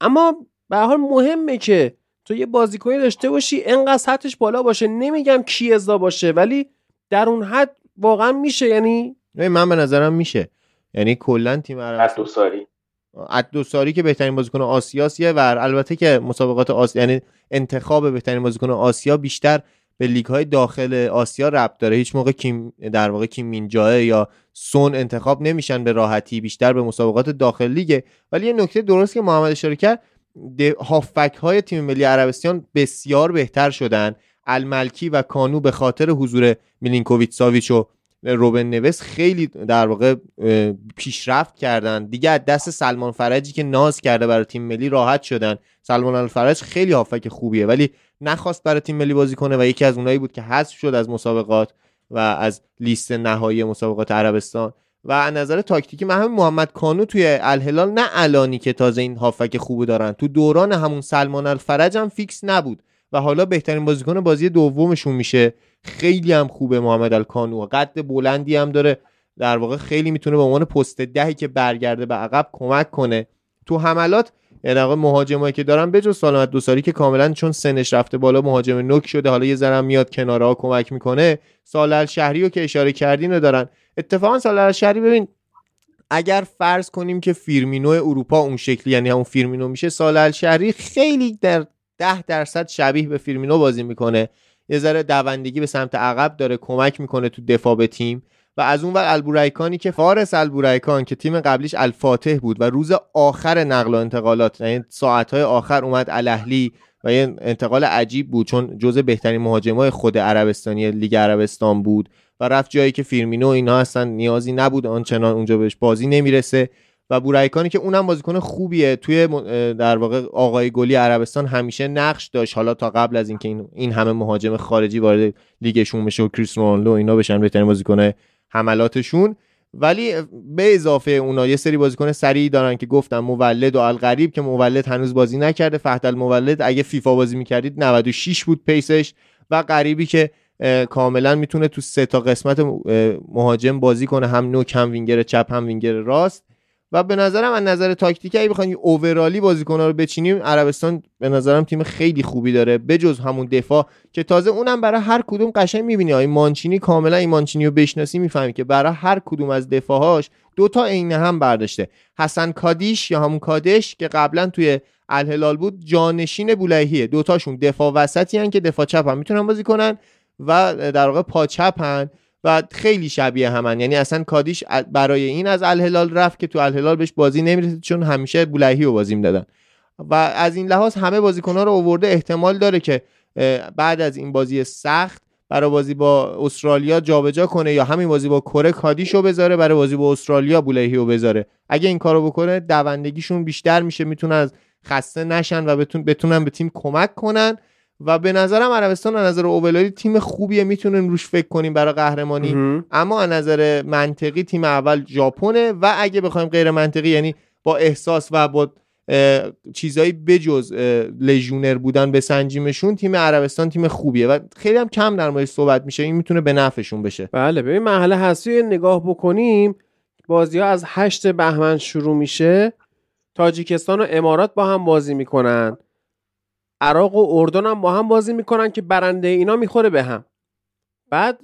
S1: اما به حال مهمه که تو یه بازیکنی داشته باشی انقدر سطحش بالا باشه. نمیگم کیزا باشه ولی در اون حد واقعا میشه. یعنی
S2: من به نظرم میشه. یعنی کلا تیم
S3: عربستان
S2: ادوساری که بهترین بازیکن آسیاسیه و البته که مسابقات آسیا یعنی انتخاب بهترین بازیکن آسیا بیشتر به لیگ های داخل آسیا ربط داره. هیچ موقع کیم در واقع کیم مینجاه یا سون انتخاب نمیشن به راحتی بیشتر به مسابقات داخل لیگه. ولی یه نکته درست که محمد اشاره کرد هافک های تیم ملی عربستان بسیار بهتر شدن. الملکی و کانو به خاطر حضور میلینکوویچ ساویچ و روبن نوس خیلی در واقع پیشرفت کردن. دیگه از دست سلمان فرجی که ناز کرده برای تیم ملی راحت شدن. سلمان الفرج خیلی هافبک خوبیه ولی نخواست برای تیم ملی بازی کنه و یکی از اونایی بود که حذف شد از مسابقات و از لیست نهایی مسابقات عربستان. و از نظر تاکتیکی همین محمد کانو توی الهلال نه الانی که تازه این هافبک خوبی دارن. تو دوران همون سلمان الفرج هم فیکس نبود. و حالا بهترین بازیکن بازی دومشون میشه. خیلی هم خوبه محمد الکانو. قد بلندی هم داره. در واقع خیلی می‌تونه به عنوان پست دهی که برگرده به عقب کمک کنه. تو حملات یعنی واقع مهاجمایی که دارن بجز سالمت دوساری که کاملا چون سنش رفته بالا مهاجم نوک شده حالا یه ذره میاد کنارها کمک می‌کنه. سالر شهری رو که اشاره کردین رو دارن. اتفاقا سالر شهری ببین اگر فرض کنیم که فیرمینو اروپا اون شکلی یعنی همون فیرمینو میشه سالر شهری خیلی در ده درصد شبیه به فیرمینو بازی می‌کنه. یه ذره دوندگی به سمت عقب داره کمک می‌کنه تو دفاع به تیم. و از اون ور البریکانی که فارس البریکان که تیم قبلیش الفاتح بود و روز آخر نقل و انتقالات یعنی ساعتهای آخر اومد الاهلی و یه انتقال عجیب بود چون جزء بهترین مهاجمای خود عربستانی لیگ عربستان بود و رفت جایی که فیرمینو اینا هستن نیازی نبود آنچنان اونجا بهش بازی نمی‌رسه. و بورایکانی که اونم بازیکن خوبیه. توی در واقع آقای گلی عربستان همیشه نقش داشت. حالا تا قبل از اینکه این, همه مهاجم خارجی وارد لیگشون بشه و کریس رونالدو اینا بشن بهترین بازیکن حملاتشون. ولی به اضافه اونا یه سری بازیکن سریعی دارن که گفتم مولد و الغریب که مولد هنوز بازی نکرده. فهد المولد اگه فیفا بازی می‌کردید 96 بود پیسش. و غریبی که کاملا می‌تونه تو سه تا قسمت مهاجم بازی کنه. هم نوک هم وینگر چپ هم وینگر راست. و به نظرم از نظر تاکتیکی اگه بخوایم اوورالی بازیکن‌ها رو بچینیم عربستان به نظرم تیم خیلی خوبی داره بجز همون دفاع که تازه اونم برای هر کدوم قشنگ می‌بینی. این مانچینی کاملا این مانچینی رو بشناسی می‌فهمی که برای هر کدوم از دفاعهاش دو تا عین هم برداشته. حسن کادیش یا همون کادش که قبلا توی الهلال بود جانشین بولایهیه دوتاشون دفاع وسطی هن که دفاع چپ هم می‌تونن بازی کنن و در واقع پا چپ هن و خیلی شبیه همن. یعنی اصلا کادیش برای این از الهلال رفت که تو الهلال بهش بازی نمی‌رسید چون همیشه بولهی رو بازی می‌دادن و از این لحاظ همه بازیکن‌ها رو آورده. احتمال داره که بعد از این بازی سخت برای بازی با استرالیا جابجا کنه یا همین بازی با کره کادیشو بذاره برای بازی با استرالیا بولهی رو بذاره. اگه این کارو بکنه دوندگیشون بیشتر میشه می‌تونن از خسته نشن و بتونن به تیم کمک کنن. و به نظرم عربستان از نظر اوولالی تیم خوبیه می‌تونیم روش فکر کنیم برای قهرمانی. اما از نظر منطقی تیم اول ژاپنه و اگه بخوایم غیر منطقی یعنی با احساس و با چیزایی بجز لژونر بودن به سنجیمشون تیم عربستان تیم خوبیه. و خیلی هم کم در موردش صحبت میشه این می‌تونه به نفعشون بشه.
S1: بله ببین مرحله هستی نگاه بکنیم بازی ها از هشت بهمن شروع میشه. تاجیکستان و امارات با هم بازی می‌کنن. عراق و اردن هم با هم بازی می‌کنن که برنده اینا می‌خوره به هم. بعد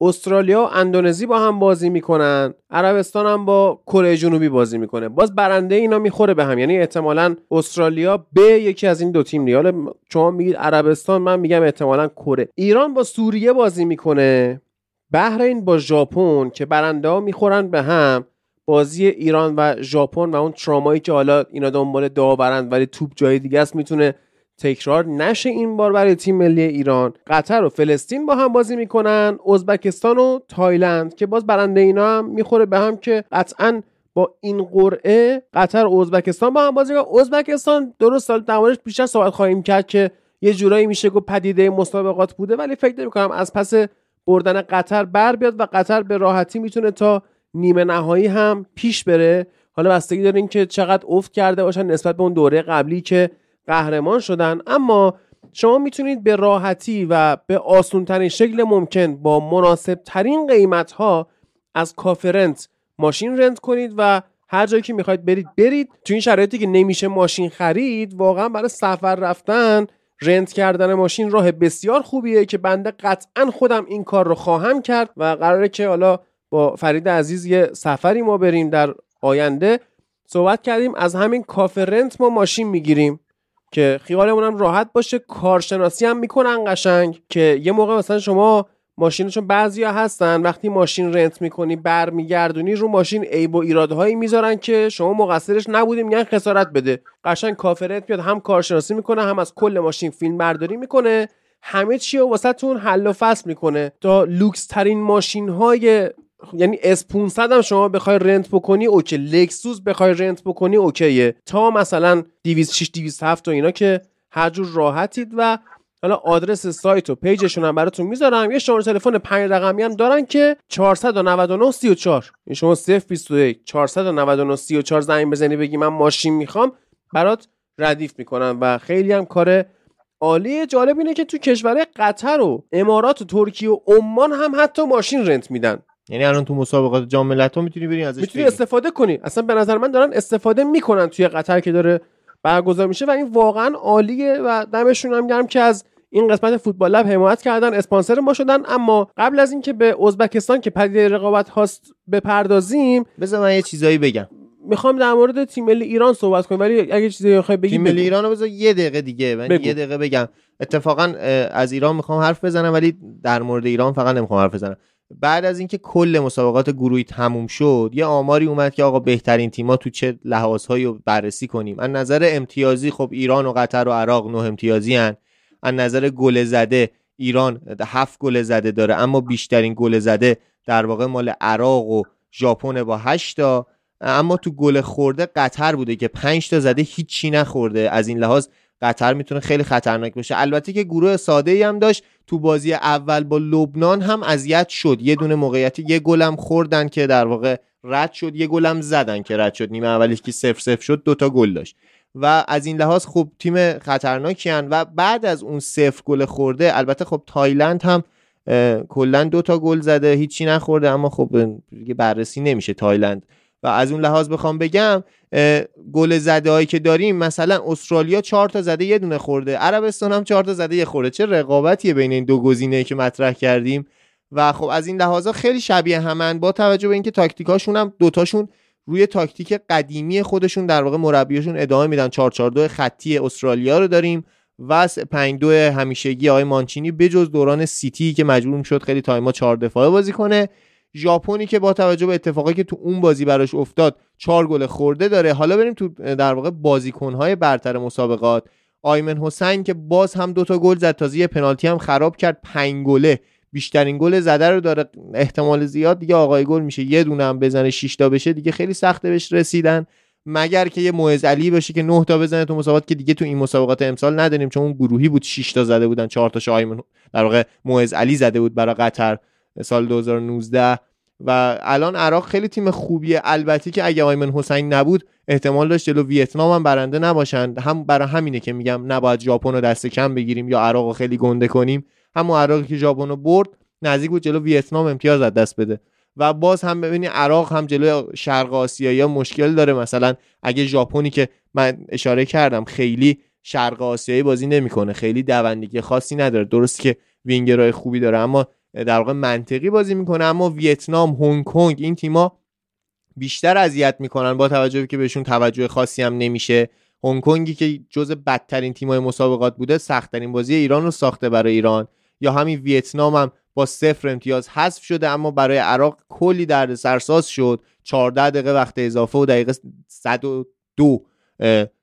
S1: استرالیا و اندونزی با هم بازی می‌کنن. عربستان هم با کره جنوبی بازی می‌کنه. باز برنده اینا می‌خوره به هم. یعنی احتمالا استرالیا به یکی از این دو تیم دیگه شما میگید عربستان من میگم احتمالا کره. ایران با سوریه بازی می‌کنه. بحرین با ژاپن که برنده ها می‌خورن به هم. بازی ایران و ژاپن و اون ترامایی که حالا اینا دنبال داورند ولی توپ جای دیگه است می‌تونه تکرار نشه این بار برای تیم ملی ایران. قطر و فلسطین با هم بازی می‌کنن ازبکستان و تایلند که باز برنده اینا هم می‌خوره به هم که قطعا با این قرعه قطر و ازبکستان با هم بازی می‌کنن. ازبکستان درست سال دربارش بیشتر صحبت خواهیم کرد که یه جورایی میشه گفت پدیده مسابقات بوده ولی فکر نمی‌کنم از پس بردن قطر بر بیاد و قطر به راحتی می‌تونه تا نیمه نهایی هم پیش بره. حالا بستگی دارین که چقدر افت کرده باشن نسبت به اون دوره قبلی که قهرمان شدن. اما شما می‌تونید به راحتی و به آسون ترین شکل ممکن با مناسب ترین قیمت ها از کافرنت ماشین رنت کنید و هر جایی که می‌خواید برید برید. تو این شرایطی که نمیشه ماشین خرید واقعا برای سفر رفتن رنت کردن ماشین راه بسیار خوبیه که بنده قطعا خودم این کار رو خواهم کرد و قراره که حالا با فرید عزیز یه سفری ما بریم در آینده. صحبت کردیم از همین کافه رنت ما ماشین می‌گیریم. که خیالمون هم راحت باشه. کارشناسی هم می‌کنن قشنگ که یه موقع مثلا شما ماشین چون بعضیا هستن وقتی ماشین رنت می‌کنی برمیگردونی رو ماشین عیب و ایرادهایی می‌ذارن که شما مقصرش نبودیم میگن خسارت بده. قشنگ کافرت میاد هم کارشناسی می‌کنه هم از کل ماشین فیلم برداری می‌کنه. همه چی رو واسه تون حل و فصل می‌کنه. تا لوکس ترین ماشین های یعنی اس 500 هم شما بخوای rent بکنی okay. لکسوس بخوای rent بکنی okay ه. تا مثلا 206 207 و اینا که هر جور راحتید و حالا آدرس سایت و پیجشون هم براتون می‌ذارم. یه شماره تلفن 5 رقمی هم دارن که 499 34 این شما 021 499 34 زنگ بزنی بگی من ماشین می‌خوام برات ردیف می‌کنم. و خیلی هم کار عالی. جالب اینه که تو کشور قطر و امارات و ترکیه و عمان هم حتی ماشین رنت میدن.
S2: یعنی الان تو مسابقات جام ملت‌ها می‌تونی بری ازش
S1: می‌تونی استفاده کنی. اصلا به نظر من دارن استفاده می‌کنن توی قطر که داره برگزار میشه و این واقعا عالیه و دمشون هم گرم که از این قسمت فوتبال لب حمایت کردن اسپانسر ما شدن. اما قبل از اینکه به ازبکستان که پدیده رقابت هاست بپردازیم
S2: بذار من یه چیزایی بگم.
S1: می‌خوام در مورد تیم ملی ایران صحبت کنیم. ولی اگه چیزی بخوای بگی
S2: تیم ملی ایران رو بذار یه دقیقه دیگه. من یه دقیقه بگم. اتفاقا از ایران می‌خوام حرف بزنم ولی در مورد ایران فقط نمی‌خوام حرف بزنم. بعد از اینکه کل مسابقات گروهی تموم شد یه آماری اومد که آقا بهترین تیما تو چه لحاظهایی رو بررسی کنیم. از نظر امتیازی خب ایران و قطر و عراق نه امتیازی هن. از نظر گل زده ایران هفت گل زده داره. اما بیشترین گل زده در واقع مال عراق و ژاپن با 8 تا. اما تو گل خورده قطر بوده که 5 تا زده هیچی نخورده. از این لحاظ قطر می‌تونه خیلی خطرناک باشه البته که گروه ساده ای هم داشت. تو بازی اول با لبنان هم اذیت شد. یه دونه موقعیتی یه گلم خوردن که در واقع رد شد یه گلم زدن که رد شد. نیمه اولی که سف سف شد دوتا گل داشت. و از این لحاظ خوب تیم خطرناکی هن. و بعد از اون صفر گل خورده البته خب تایلند هم کلا دو تا گل زده هیچی نخورده. اما خب بررسی نمیشه تایلند. و از اون لحاظ بخوام بگم گل زده هایی که داریم مثلا استرالیا چهار تا زده یه دونه خورده. عربستان هم چهار تا زده یه خورده. چه رقابتیه بین این دو گزینه که مطرح کردیم؟ و خب از این لحاظا خیلی شبیه همن. با توجه به اینکه تاکتیکاشون هم دوتاشون روی تاکتیک قدیمی خودشون در واقع مربیاشون ادامه میدن. 442 خطی استرالیا رو داریم و 52 همیشگی آقای مانچینی بجز دوران سیتی که مجبور شد خیلی تایما 4 دفاعه بازی کنه. ژاپنی که با توجه به اتفاقی که تو اون بازی براش افتاد 4 گل خورده داره. حالا بریم تو در واقع بازیکنهای برتر مسابقات. آیمن حسین که باز هم دوتا گل زد تازه یه پنالتی هم خراب کرد. 5 گله. بیشترین گل زده رو داره. احتمال زیاد دیگه آقای گل میشه یه دونه هم بزنه 6 تا بشه دیگه خیلی سخته بهش رسیدن. مگر که یه موعظ علی باشه که 9 تا بزنه تو مسابقات که دیگه تو این مسابقات امسال نداریم چون اون گروهی بود 6 تا زده بودن 4 تا شایمن در واقع موعظ علی زده بود برای قطر. سال 2019 و الان عراق خیلی تیم خوبیه. البته که اگه آیمن حسین نبود احتمال داشت جلو ویتنام هم برنده نباشند. هم برای همینه که میگم نباید ژاپن رو دست کم بگیریم یا عراق رو خیلی گنده کنیم. همون عراقی که ژاپن رو برد نزدیک بود جلو ویتنام امتیاز از دست بده. و باز هم ببینی عراق هم جلو شرق آسیایی مشکل داره. مثلا اگه ژاپنی که من اشاره کردم خیلی شرق آسیایی بازی نمی‌کنه خیلی دوندگی خاصی نداره. درست که وینگرهای خوبی داره اما در واقع منطقی بازی می‌کنه. اما ویتنام هنگ کنگ این تیما بیشتر اذیت می‌کنن با توجه به که بهشون توجه خاصی هم نمیشه. هنگ کنگی که جز بدترین تیمای مسابقات بوده سختترین بازی ایران رو ساخته برای ایران. یا همین ویتنام هم با صفر امتیاز حذف شده اما برای عراق کلی درد سرساز شد. 14 دقیقه وقت اضافه و دقیقه 102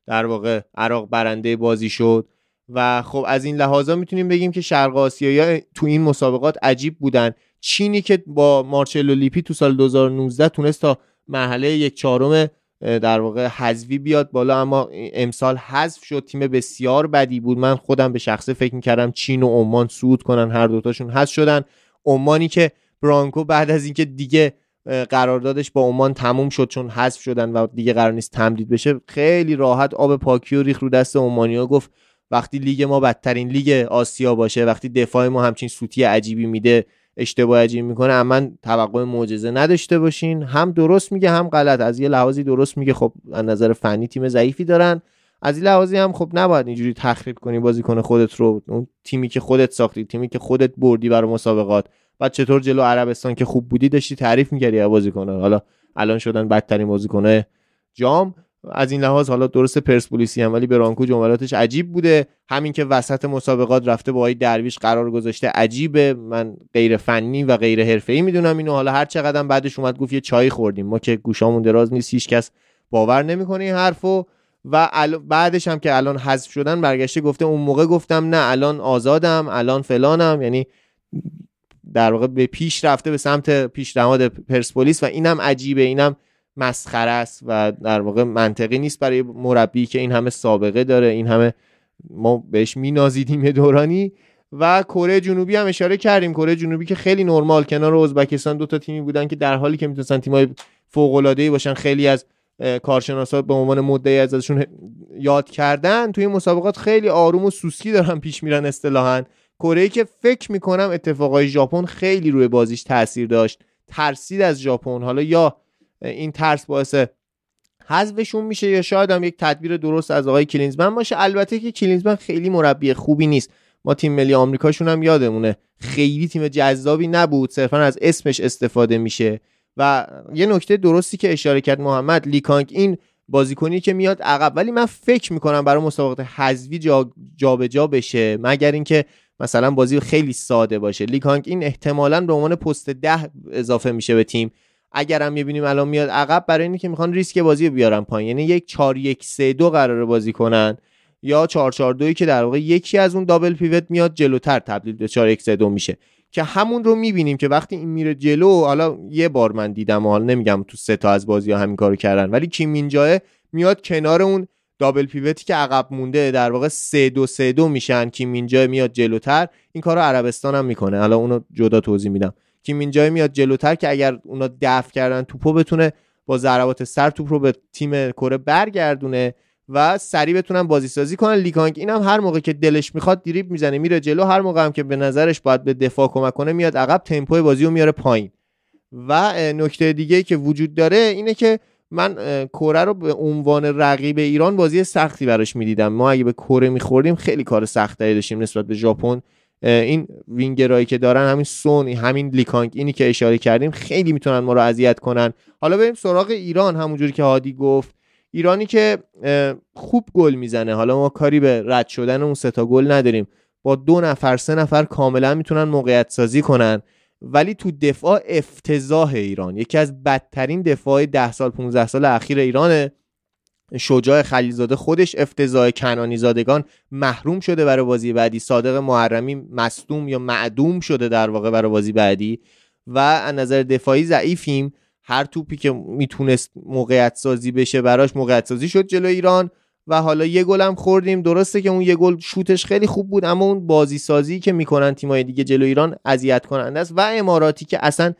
S2: در واقع عراق برنده بازی شد. و خب از این لحاظا می‌تونیم بگیم که شرق آسیایی تو این مسابقات عجیب بودن. چینی که با مارچلو لیپی تو سال 2019 تونست تا مرحله یک چهارم در واقع حذفی بیاد بالا اما امسال حذف شد. تیم بسیار بدی بود. من خودم به شخصه فکر می‌کردم چین و عمان سود کنن هر دوتاشون حذف شدن. عمانی که برانکو بعد از اینکه دیگه قراردادش با عمان تموم شد چون حذف شدن و دیگه قرار نیست تمدید بشه خیلی راحت آب پاکی و ریخ رو دست عمانیا گفت وقتی لیگ ما بدترین لیگ آسیا باشه وقتی دفاع ما همچین سوتی عجیبی میده اشتباه عجیب می‌کنه من توقع معجزه نداشته باشین. هم درست میگه هم غلط. از یه لحاظی درست میگه خب از نظر فنی تیم ضعیفی دارن. از این لحاظی هم خب نباید اینجوری تخریب کنی بازیکن خودت رو اون تیمی که خودت ساختی تیمی که خودت بردی برای مسابقات. بعد چطور جلو عربستان که خوب بودی داشتی تعریف می‌کردی بازیکن حالا الان شدن بدترین بازیکن جام. از این لحاظ حالا درست پرسپولیسی هم ولی برانکو جملاتش عجیب بوده. همین که وسط مسابقات رفته با آقای درویش قرار گذاشته عجیبه. من غیر فنی و غیر حرفه‌ای می‌دونم اینو. حالا هر چقدر بعدش اومد گفت یه چای خوردیم. ما که گوشامون دراز نیست هیچکس باور نمی‌کنه این حرفو. و بعدش هم که الان حذف شدن برگشته گفته اون موقع گفتم نه الان آزادم الان فلانم. یعنی در واقع به پیش رفته به سمت پیشنهاد پرسپولیس و اینم عجیبه. اینم مسخره است و در واقع منطقی نیست برای مربی که این همه سابقه داره این همه ما بهش مینازیدیم یه دورانی. و کره جنوبی هم اشاره کردیم. کره جنوبی که خیلی نرمال کنار ازبکستان دو تا تیمی بودن که در حالی که می‌تونستن تیمای فوق العاده باشن خیلی از کارشناسا به عنوان مدعی ازشون یاد کردن. توی مسابقات خیلی آروم و سوسکی دارن پیش میرن اصطلاحا. کره که فکر می‌کنم اتفاقای ژاپن خیلی روی بازیش تاثیر داشت. ترسید از ژاپن. حالا یا این ترس باعث حذفشون میشه یا شاید هم یک تدبیر درست از آقای کلینزمن باشه. البته که کلینزمن خیلی مربی خوبی نیست. ما تیم ملی آمریکاشون هم یادمونه. خیلی تیم جذابی نبود. صرفا از اسمش استفاده میشه. و یه نکته درستی که اشاره کرد محمد لیکانگ این بازیکنی که میاد عقب. ولی من فکر می‌کنم برای مسابقات حذفی جابجا جا بشه. مگر اینکه مثلا بازی خیلی ساده باشه. لیکانگ این احتمالا به عنوان پست ده اضافه میشه به تیم. اگر هم می‌بینیم الان میاد عقب برای اینکه که می‌خوان ریسک بازی رو بیارن پایین. یعنی یک 4 1 3 2 قراره بازی کنن یا 4 4 2 که در واقع یکی از اون دابل پیوت میاد جلوتر تبدیل به 4 1 3 2 میشه. که همون رو می‌بینیم که وقتی این میره جلو حالا یه بار من دیدم حالا نمیگم تو سه تا از بازی ها همین کارو کردن ولی کیم اینجا میاد کنار اون دابل پیوتی که عقب مونده در واقع 3 2 3 2 میشن. کیم اینجا میاد جلوتر. این کارو عربستان هم می‌کنه. حالا اونو جدا توضیح میدم. کیم اینجا میاد جلوتر که اگر اونا دفع کردن توپو بتونه با ضربات سر توپ رو به تیم کره برگردونه و سریع بتونن بازی سازی کنن لیکانگ اینم هر موقع که دلش می‌خواد دریب می‌زنه میره جلو. هر موقع هم که به نظرش باید به دفاع کمک کنه میاد عقب تمپو بازی رو میاره پایین. و نکته دیگه که وجود داره اینه که من کره رو به عنوان رقیب ایران بازی سختی براش می‌دیدم. ما اگه به کره میخوردیم خیلی کار سختی داشتیم نسبت به ژاپن. این وینگرایی که دارن همین سون همین لیکانگ اینی که اشاره کردیم خیلی می‌تونن ما رو اذیت کنن. حالا بریم سراغ ایران همونجوری که هادی گفت. ایرانی که خوب گل می‌زنه. حالا ما کاری به رد شدن اون ستا گل نداریم. با دو نفر سه نفر کاملا می‌تونن موقعیت سازی کنن. ولی تو دفاع افتضاح ایران. یکی از بدترین دفاع ده سال 15 سال اخیر ایرانه. شجاع خلیزاده خودش افتضاح کنانی زادگان محروم شده برای بازی بعدی. صادق محرمی مصدوم یا معدوم شده در واقع برای بازی بعدی. و از نظر دفاعی ضعیفیم. هر توپی که می‌تونست موقعیت سازی بشه براش موقعیت سازی شد جلو ایران. و حالا یه گل هم خوردیم. درسته که اون یه گل شوتش خیلی خوب بود اما اون بازی سازی که می‌کنن تیمای دیگه جلو ایران اذیت کننده است و اماراتی که اصلا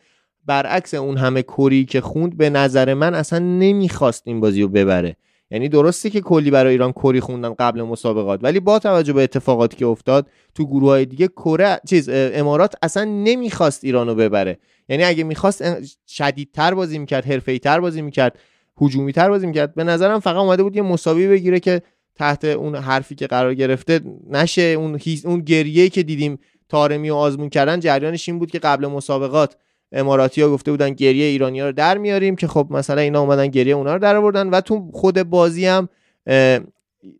S2: برعکس اون همه کری که خوند به نظر من اصلا نمی‌خواست این بازی رو ببره. یعنی درسته که کلی برای ایران کری خوندن قبل مسابقات ولی با توجه به اتفاقاتی که افتاد تو گروه های دیگه کره چیز امارات اصلا نمی‌خواست ایرانو ببره. یعنی اگه می‌خواست شدیدتر بازی می‌کرد حرفه‌ای‌تر بازی می‌کرد هجومی‌تر بازی می‌کرد. به نظرم فقط اومده بود یه مساوی بگیره که تحت اون حرفی که قرار گرفته نشه. اون اون گریه که دیدیم تارمی و آزمون کردن جریانش این بود که قبل مسابقات اماراتی ها گفته بودن گریه ایرانی ها رو در میاریم که خب مثلا اینا اومدن گریه اونا رو در آوردن و تو خود بازی هم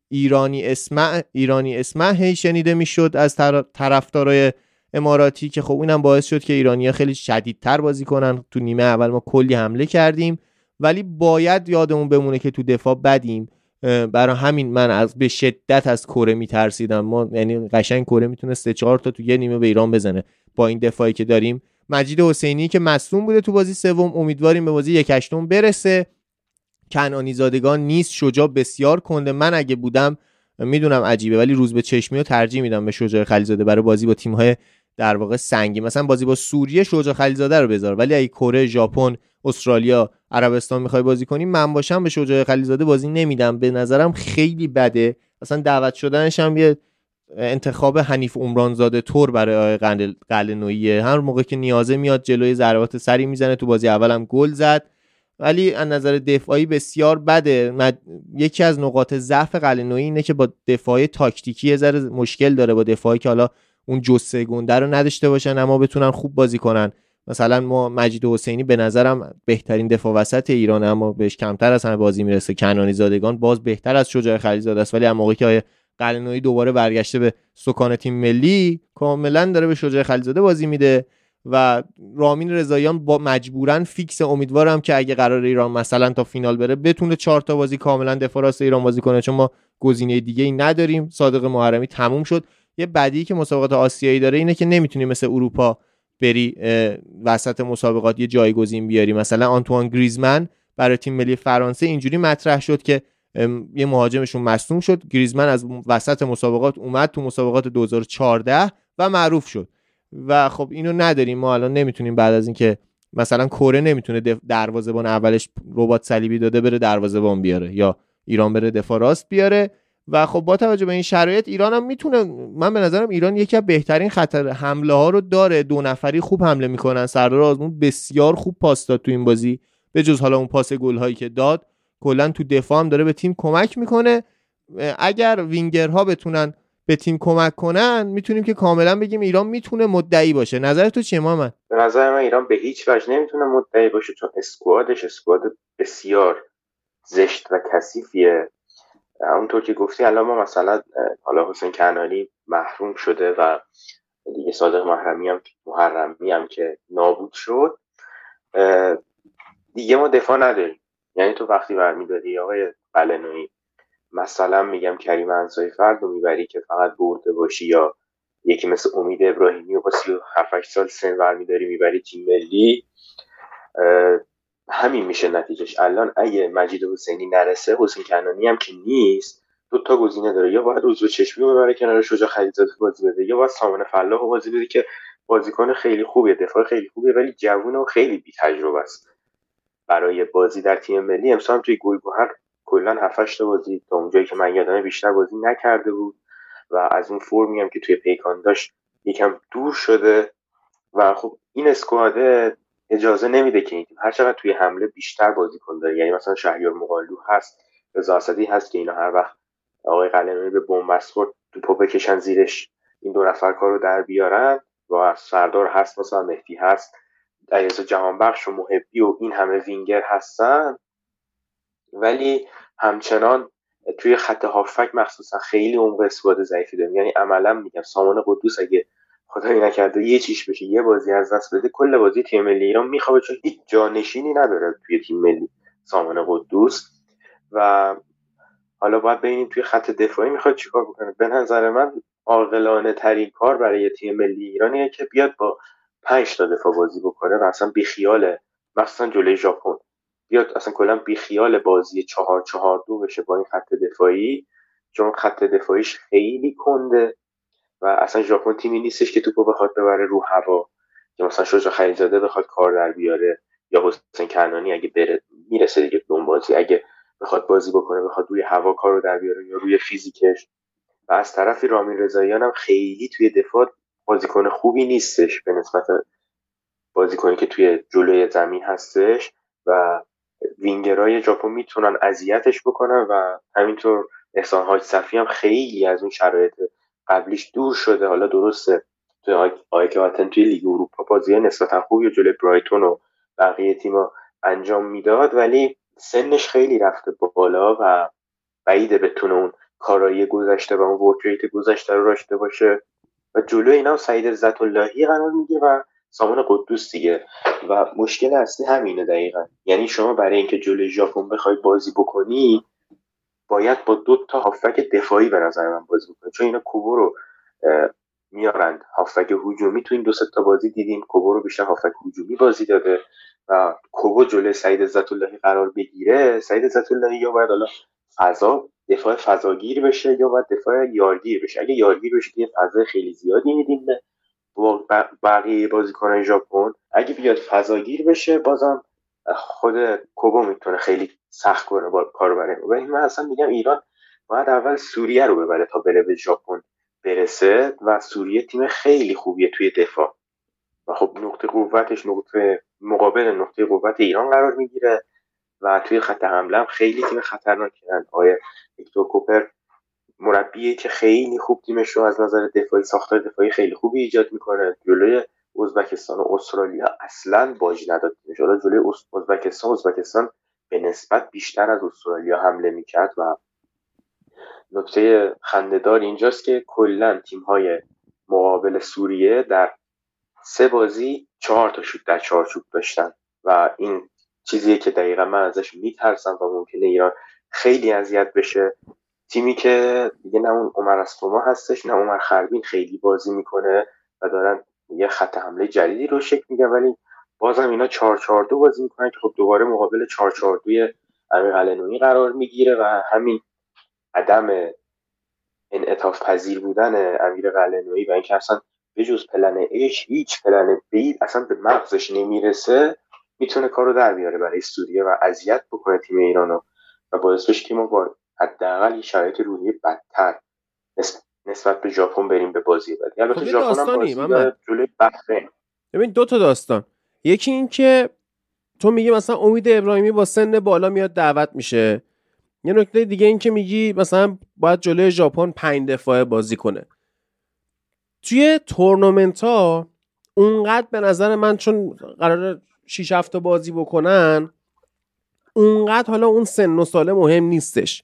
S2: ایرانی اسمع ایرانی اسمع هی شنیده می‌شد از طرفدارای اماراتی که خب اینم باعث شد که ایرانی خیلی شدیدتر بازی کنن. تو نیمه اول ما کلی حمله کردیم. ولی باید یادمون بمونه که تو دفاع بدیم. برای همین من از به شدت از کره میترسیدم. ما یعنی قشنگ کره می‌تونه سه چهار تا تو یه نیمه به ایران بزنه. با این دفاعی که داریم مجید حسینی که مصوم بوده تو بازی سوم امیدواریم به بازی یک هشتم برسه. کنانی زادگان نیست شجاع بسیار کنده. من اگه بودم می‌دونم عجیبه ولی روز به چشمی رو ترجیح میدم به شجاع خلیزاده برای بازی با تیم های در واقع سنگی مثلا بازی با سوریه شجاع خلیزاده رو بذار ولی اگه کره ژاپن استرالیا عربستان می‌خوای بازی کنی من باشم به شجاع خلیزاده بازی نمیدم. به نظرم خیلی بده. اصلا دعوت شدنش هم یه انتخاب حنیف عمرانزاده تور برای آقای قلنویه هر موقع که نیازه میاد جلوی ضربات سری می‌زنه تو بازی اولم گل زد. ولی از نظر دفاعی بسیار بده. یکی از نقاط ضعف قلنویی اینه که با دفاعی تاکتیکی یه ذره مشکل داره با دفاعی که حالا اون جسه گنده رو نداشته باشن اما بتونن خوب بازی کنن. مثلا ما مجید حسینی به نظرم بهترین دفاع وسط ایران اما بهش کمتر از همه بازی می‌رسه. کنانی زادگان باز بهتر از شجاع خلیزاده است. ولی اما موقعی که قلنویی دوباره برگشته به سکان تیم ملی کاملا داره به شجاع خلیزاده بازی میده و رامین رضاییان با مجبورن فیکس امیدوارم که اگه قرار ایران مثلا تا فینال بره بتونه چهار تا بازی کاملا دفاع راست ایران بازی کنه چون ما گزینه دیگه ای نداریم. صادق محرمی تموم شد. یه بدی که مسابقات آسیایی داره اینه که نمی‌تونی مثل اروپا بری وسط مسابقات یه جایگزین بیاری. مثلا آنتوان گریزمن برای تیم ملی فرانسه اینجوری مطرح شد که یه مهاجمشون مصدوم شد. گریزمن از وسط مسابقات اومد تو مسابقات 2014 و معروف شد. و خب اینو نداریم. ما الان نمی‌تونیم بعد از اینکه مثلا کره نمی‌تونه دروازه‌بان اولش ربات صلیبی داده بره دروازه‌بان بیاره یا ایران بره دفاع راست بیاره. و خب با توجه به این شرایط ایران هم می‌تونه من به نظرم ایران یکی از بهترین خطر حمله ها رو داره. دو نفری خوب حمله می‌کنن. سردار آزمون بسیار خوب پاس داد تو این بازی. به جز حالا اون پاس گل هایی که داد. کلا تو دفاع هم داره به تیم کمک می‌کنه. اگر وینگرها بتونن به تیم کمک کنن می‌تونیم که کاملا بگیم ایران می‌تونه مدعی باشه. نظر تو چیه محمد؟
S3: به نظر من ایران به هیچ وجه نمی‌تونه مدعی باشه چون اسکوادش اسکواد بسیار زشت و کثیفیه. اونطور که گفتی الان ما مثلا حالا حسین کنانی محروم شده و دیگه صادق محرمی هم محرمی هم که نابود شد دیگه ما دفاع نداریم. یعنی تو وقتی برمیداری آقای قلنوی مثلا میگم کریم انصاری فرد رو می‌بری که فقط برده باشی یا یکی مثل امید ابراهیمی و با 37 سال سن برمیداری می‌بری تیم ملی همین میشه نتیجهش. الان اگه مجید حسینی نرسه حسین کنانی هم که نیست دو تا گزینه داره. یا باید عضو چشمی ببره کنار شجاع خلیزاده بازی بده یا باید سامان فلاح بازی بده که بازیکن خیلی خوبیه دفاع خیلی خوبیه ولی جوون و خیلی بی تجربه است. برای بازی در تیم ملی. امسال توی گلگهر کلا 7 تا بازی تا اونجایی که من یادمه بیشتر بازی نکرده بود و از اون فرمی هم که توی پیکان داشت یکم دور شده و خب این اسکواده اجازه نمیده که این هر چقدر توی حمله بیشتر بازیکن داره. یعنی مثلا شهریار مقالو هست رضا هست که اینا هر وقت آقای قلمرو به بنبست خورد توپو بکشن زیرش این دو نفر کار رو در بیارن. و سردار هست مثلا مهدی هست. علیرضا جهانبخش و محبی و این همه وینگر هستن. ولی همچنان توی خط هافک مخصوصا خیلی عمق استفاده ضعیفی داریم. یعنی عملا میگم سامان قدوس اگه خدایی نکرده یه چیش بشه یه بازی از دست بده کل بازی تیم ملی ایران میخوابه چون هیچ جانشینی نداره توی تیم ملی سامان قدوس. و حالا باید ببینیم توی خط دفاعی می‌خواد چیکار بکنه. به نظر من عاقلانه ترین کار برای تیم ملی ایرانیه که بیاد با پنج تا دفاع بازی بکنه و اصلا بیخیال مثلا جلوی ژاپن. بیاد اصلا کلا بیخیال بازی چهار چهار دو بشه با این خط دفاعی چون خط دفاعیش خیلی کنده و اصلا ژاپن تیمی نیستش که توپو بخواد ببره رو هوا. یا مثلا شجاع خلیزاده بخواد کار در بیاره یا حسین کنانی اگه بره می‌رسه دیگه اون بازی. اگه بخواد بازی بکنه بخواد روی هوا کار رو در بیاره یا روی فیزیکش. و از طرفی رامین رضاییان هم خیلی توی دفاع بازیکن خوبی نیستش به نسبت بازیکنی که توی جلوی زمین هستش و وینگرهای ژاپن می‌تونن اذیتش بکنن و همینطور احسان حاج صفی هم خیلی از اون شرایط قبلیش دور شده. حالا درسته توی آیک آتن توی لیگ اروپا بازی نسبتا خوبی جلوی برایتون و بقیه تیما انجام می‌داد ولی سنش خیلی رفته بالا و بعیده بتونه اون کارایی گذشته و اون ورکریت گذشته رو داشته باشه. و جلو اینا سعید عزت اللهی قرار میگه و سامان قدوس دیگه. و مشکل اصلی همینه دقیقا. یعنی شما برای اینکه جلوی ژاپن بخوای بازی بکنی باید با دو تا هافک دفاعی به نظر من بازی بکنی. چون اینا کوبو رو میارند. هافک هجومی تو این دو تا بازی دیدیم. کوبو رو بیشتر هافک هجومی بازی داده. و کوبو جلوی سعید عزت اللهی قرار بگیره. سعید عزت اللهی یا باید حالا فضا دفاع فضاگیر بشه یا باید دفاع یارگیر بشه. اگه یارگیر بشه یه فضای خیلی زیادی میدیم به بقیه بازیکنان ژاپن. اگه بیاد فضاگیر بشه بازم خود کوبو می‌تونه خیلی سخت کنه با کارو برای ولی من اصلا میگم ایران باید اول سوریه رو ببره تا بره به ژاپن برسه و سوریه تیم خیلی خوبیه توی دفاع. و خب نقطه قوتش نقطه مقابل نقطه قوت ایران قرار می‌گیره. و توی خط حمله هم خیلی تیم خطرناکن آیا ویکتور کوپر مربیه که خیلی خوب تیمش رو از نظر دفاعی ساختار دفاعی خیلی خوبی ایجاد می‌کنه. جلوی ازبکستان و استرالیا اصلا باجی نداد تیمش. حالا جلوی ازبکستان ازبکستان به نسبت بیشتر از استرالیا حمله می‌کرد و نکته خندهدار اینجاست که کلا های مقابل سوریه در سه بازی چهار تا شوت در چارچوب داشتن و این چیزیه که دقیقا من ازش میترسم و ممکنه ایران خیلی اذیت بشه. تیمی که دیگه نه اون عمر استوما هستش نه عمر خربین خیلی بازی می‌کنه و دارن یه خط حمله جدیدی رو شکل میگه ولی بازم اینا 4 4 2 بازی می‌کنن که خب دوباره مقابل 4 4 2 امیر قلنویی قرار می‌گیره و همین عدم انعطاف پذیر بودن امیر قلنویی و اینکه اصلا به جز پلن ایش هیچ پلن بی اصلا به مغزش نمی‌رسه. می‌تونه کارو در بیاره برای سوریه و اذیت بکنه تیم ایرانو و باعث بشه که ما با حداقل شرایط روحی بدتر نسبت به ژاپن بریم به بازی بعدی. البته
S1: خب
S3: ژاپن هم بازی جلوی بحرین
S1: ببین دو تا داستان. یکی این که تو میگی مثلا امید ابراهیمی با سن بالا میاد دعوت میشه. یه نکته دیگه این که میگی مثلا باید جلوی ژاپن پنج دفاعه بازی کنه. توی تورنمنت ها اونقدر به نظر من چون قرار 6 هفته بازی بکنن اونقدر حالا اون سن و ساله مهم نیستش.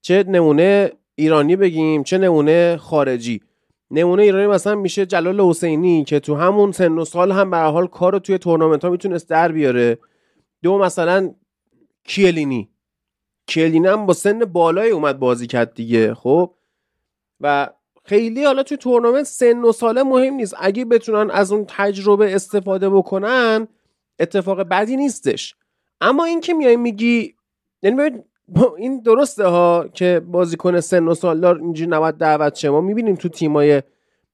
S1: چه نمونه ایرانی بگیم چه نمونه خارجی. نمونه ایرانی مثلا میشه جلال حسینی که تو همون سن و سال هم به حال کار رو توی تورنمنت ها می‌تونست در بیاره. دو مثلا کیلینی. کیلینی هم با سن بالای اومد بازی کرد دیگه خب؟ و خیلی حالا توی تورنمنت سن و ساله مهم نیست. اگه بتونن از اون تجربه استفاده بکنن اتفاق بدی نیستش. اما این که میای میگی یعنی این درسته ها که بازیکن سن و سالدار اینجوری نباید دعوت شه. ما می‌بینیم تو تیمای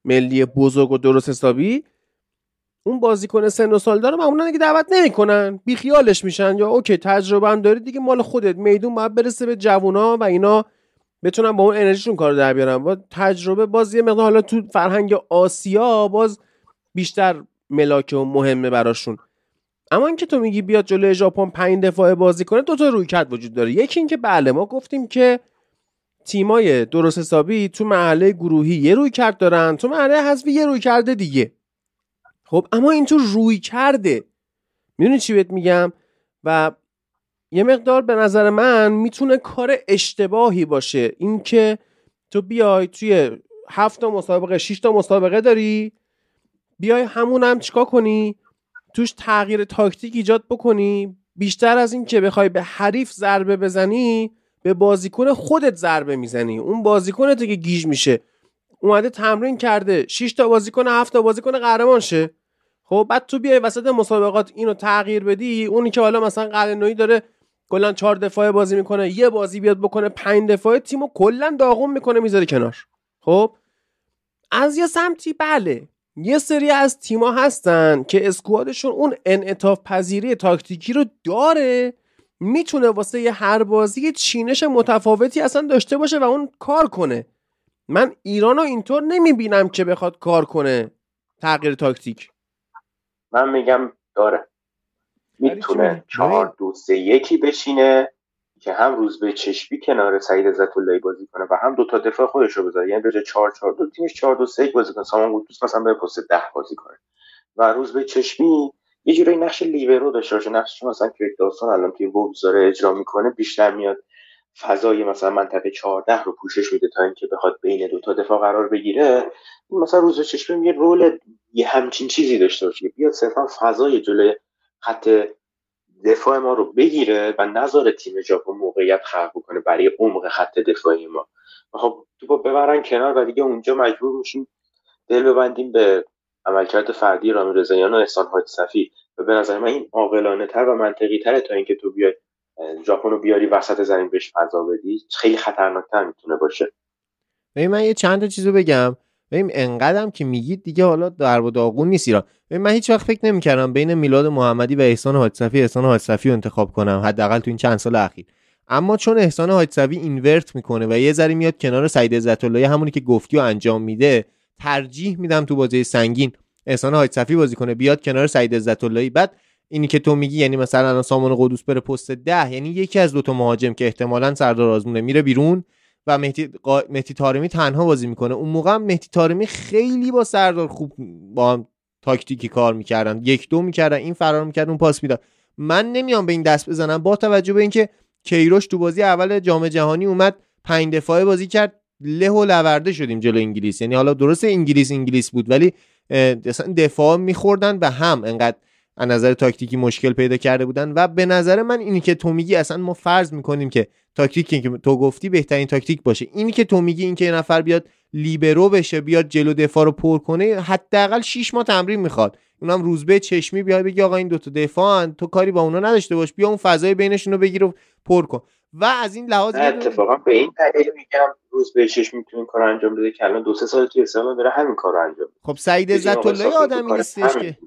S1: ملی بزرگ و درست حسابی اون بازیکن سن و سالدار معمولا دیگه دعوت نمی‌کنن. بیخیالش میشن. یا اوکی تجربه هم داری دیگه مال خودت. میدون باید برسه به جوونا و اینا بتونن با اون انرژیشون کار در بیارن. با تجربه باز یه مقدار حالا تو فرهنگ آسیا باز بیشتر ملاکه و مهمه براشون. اما اینکه تو میگی بیاد جلوی ژاپن پنج دفاعه بازی کنه دو تا رویکرد وجود داره. یکی اینکه بله ما گفتیم که تیمای درست حسابی تو محله گروهی یه روی کرد دارن تو محله حذفی یه روی کرده دیگه. خب اما این تو روی کرده می‌دونی چی بهت میگم؟ و یه مقدار به نظر من می‌تونه کار اشتباهی باشه. اینکه تو بیای توی هفت تا مسابقه 6 تا مسابقه داری بیای همون هم چیکار کنی؟ توش تغییر تاکتیک ایجاد بکنی بیشتر از این که بخوای به حریف ضربه بزنی به بازیکن خودت ضربه می‌زنی. اون بازیکنت که گیج میشه. اومده تمرین کرده 6 تا بازیکن 7 تا بازیکن قهرمان شه خب بعد تو بیای وسط مسابقات اینو تغییر بدی اونی که حالا مثلا قلنویی داره کلا چهار دفاعه بازی می‌کنه یه بازی بیاد بکنه پنج دفاعه تیمو کلا داغون می‌کنه می‌ذاره کنار. خب از یه سمتی بله. یه سری از تیما هستن که اسکوادشون اون انعطاف پذیری تاکتیکی رو داره می‌تونه واسه یه هر بازی چینش متفاوتی اصلا داشته باشه و اون کار کنه. من ایرانو اینطور نمی‌بینم که بخواد کار کنه تغییر تاکتیک.
S3: من میگم داره. می‌تونه چهار دو سه یکی بشینه که هم روز به چشمی کنار سعید عزت اللهی بازی کنه و هم دو تا دفاع خودش رو بذاره. یعنی به 4 4 دو تیمش 4 2 3 بازی کنه. سامان قدوس مثلا به پست 10 بازی کنه. و روز به چشمی یه جوری نقش لیبرو داشته باشه. نقش مثلا که داستان الان که وولز داره اجرا می‌کنه بیشتر میاد فضای مثلا منطقه 14 رو پوشش میده تا اینکه بخواد بین دو تا دفاع قرار بگیره. مثلا روز چشمی یه رول یه همچین چیزی داشته باشه. بیاد صرفا فضای جلوی خط دفاع ما رو بگیره و نظر تیم ژاپن موقعیت خلق کنه برای عمق خط دفاعی ما. خب تو ببرن کنار و دیگه اونجا مجبور میشیم دل ببندیم به عملکرد فردی رامی رضاییان و احسان حاج صفی. و به نظر من این عاقلانه تر و منطقی تره تا اینکه تو بیای ژاپن رو بیاری وسط زمین بهش فضا بدی. خیلی خطرناکتر می‌تونه باشه.
S2: من یه چند تا چیزو بگم. ببین انقدرم که میگید دیگه حالا در و داغون نیست ایران. من هیچ وقت فکر نمی‌کردم بین میلاد محمدی و احسان حاجصفی احسان حاجصفی رو انتخاب کنم حداقل تو این چند سال اخیر. اما چون احسان حاجصفی اینورت می‌کنه و یه ذره میاد کنار سعید عزت همونی که گفتی و انجام میده ترجیح میدم تو بازی سنگین احسان حاجصفی بازی کنه بیاد کنار سعید عزت بعد اینی که تو میگی یعنی مثلا الان سامان قدوس بره پست ده یعنی یکی از دو تا مهاجم که احتمالا سردار آزمونه میره بیرون. و مهدی, قا... مهدی تارمی تنها بازی می‌کنه. اون موقع هم مهدی تارمی خیلی با سردار خوب با هم تاکتیکی کار می‌کردن. یک دو می‌کردن این فرار می‌کرد اون پاس می‌داد. من نمیام به این دست بزنم با توجه به اینکه کیروش تو بازی اول جام جهانی اومد پنج دفاعه بازی کرد له و لورده شدیم جلو انگلیس. یعنی حالا درست انگلیس انگلیس بود ولی دفاع میخوردن به هم انقدر از نظر تاکتیکی مشکل پیدا کرده بودن و به نظر من اینی که تو میگی اصلا ما فرض می‌کنیم که تاکتیکی که تو گفتی بهترین تاکتیک باشه. اینی که تو میگی این که یه نفر بیاد لیبرو بشه بیاد جلو دفاع رو پر کنه حداقل 6 ماه تمرین می‌خواد. اونم روزبه چشمی بیاد بگی آقا این دوتا دفاعن تو کاری با اونا نداشته باش بیا اون فضای بینشون رو بگیر و پر کن. و از این لحاظ
S3: اتفاقا به این دلیل میگم روز به چشمی می‌تونین کار انجام بده که الان دو سه سال توی اسلام داره همین کارو انجام
S2: خب سعید عزت الله آدمی نیستش که.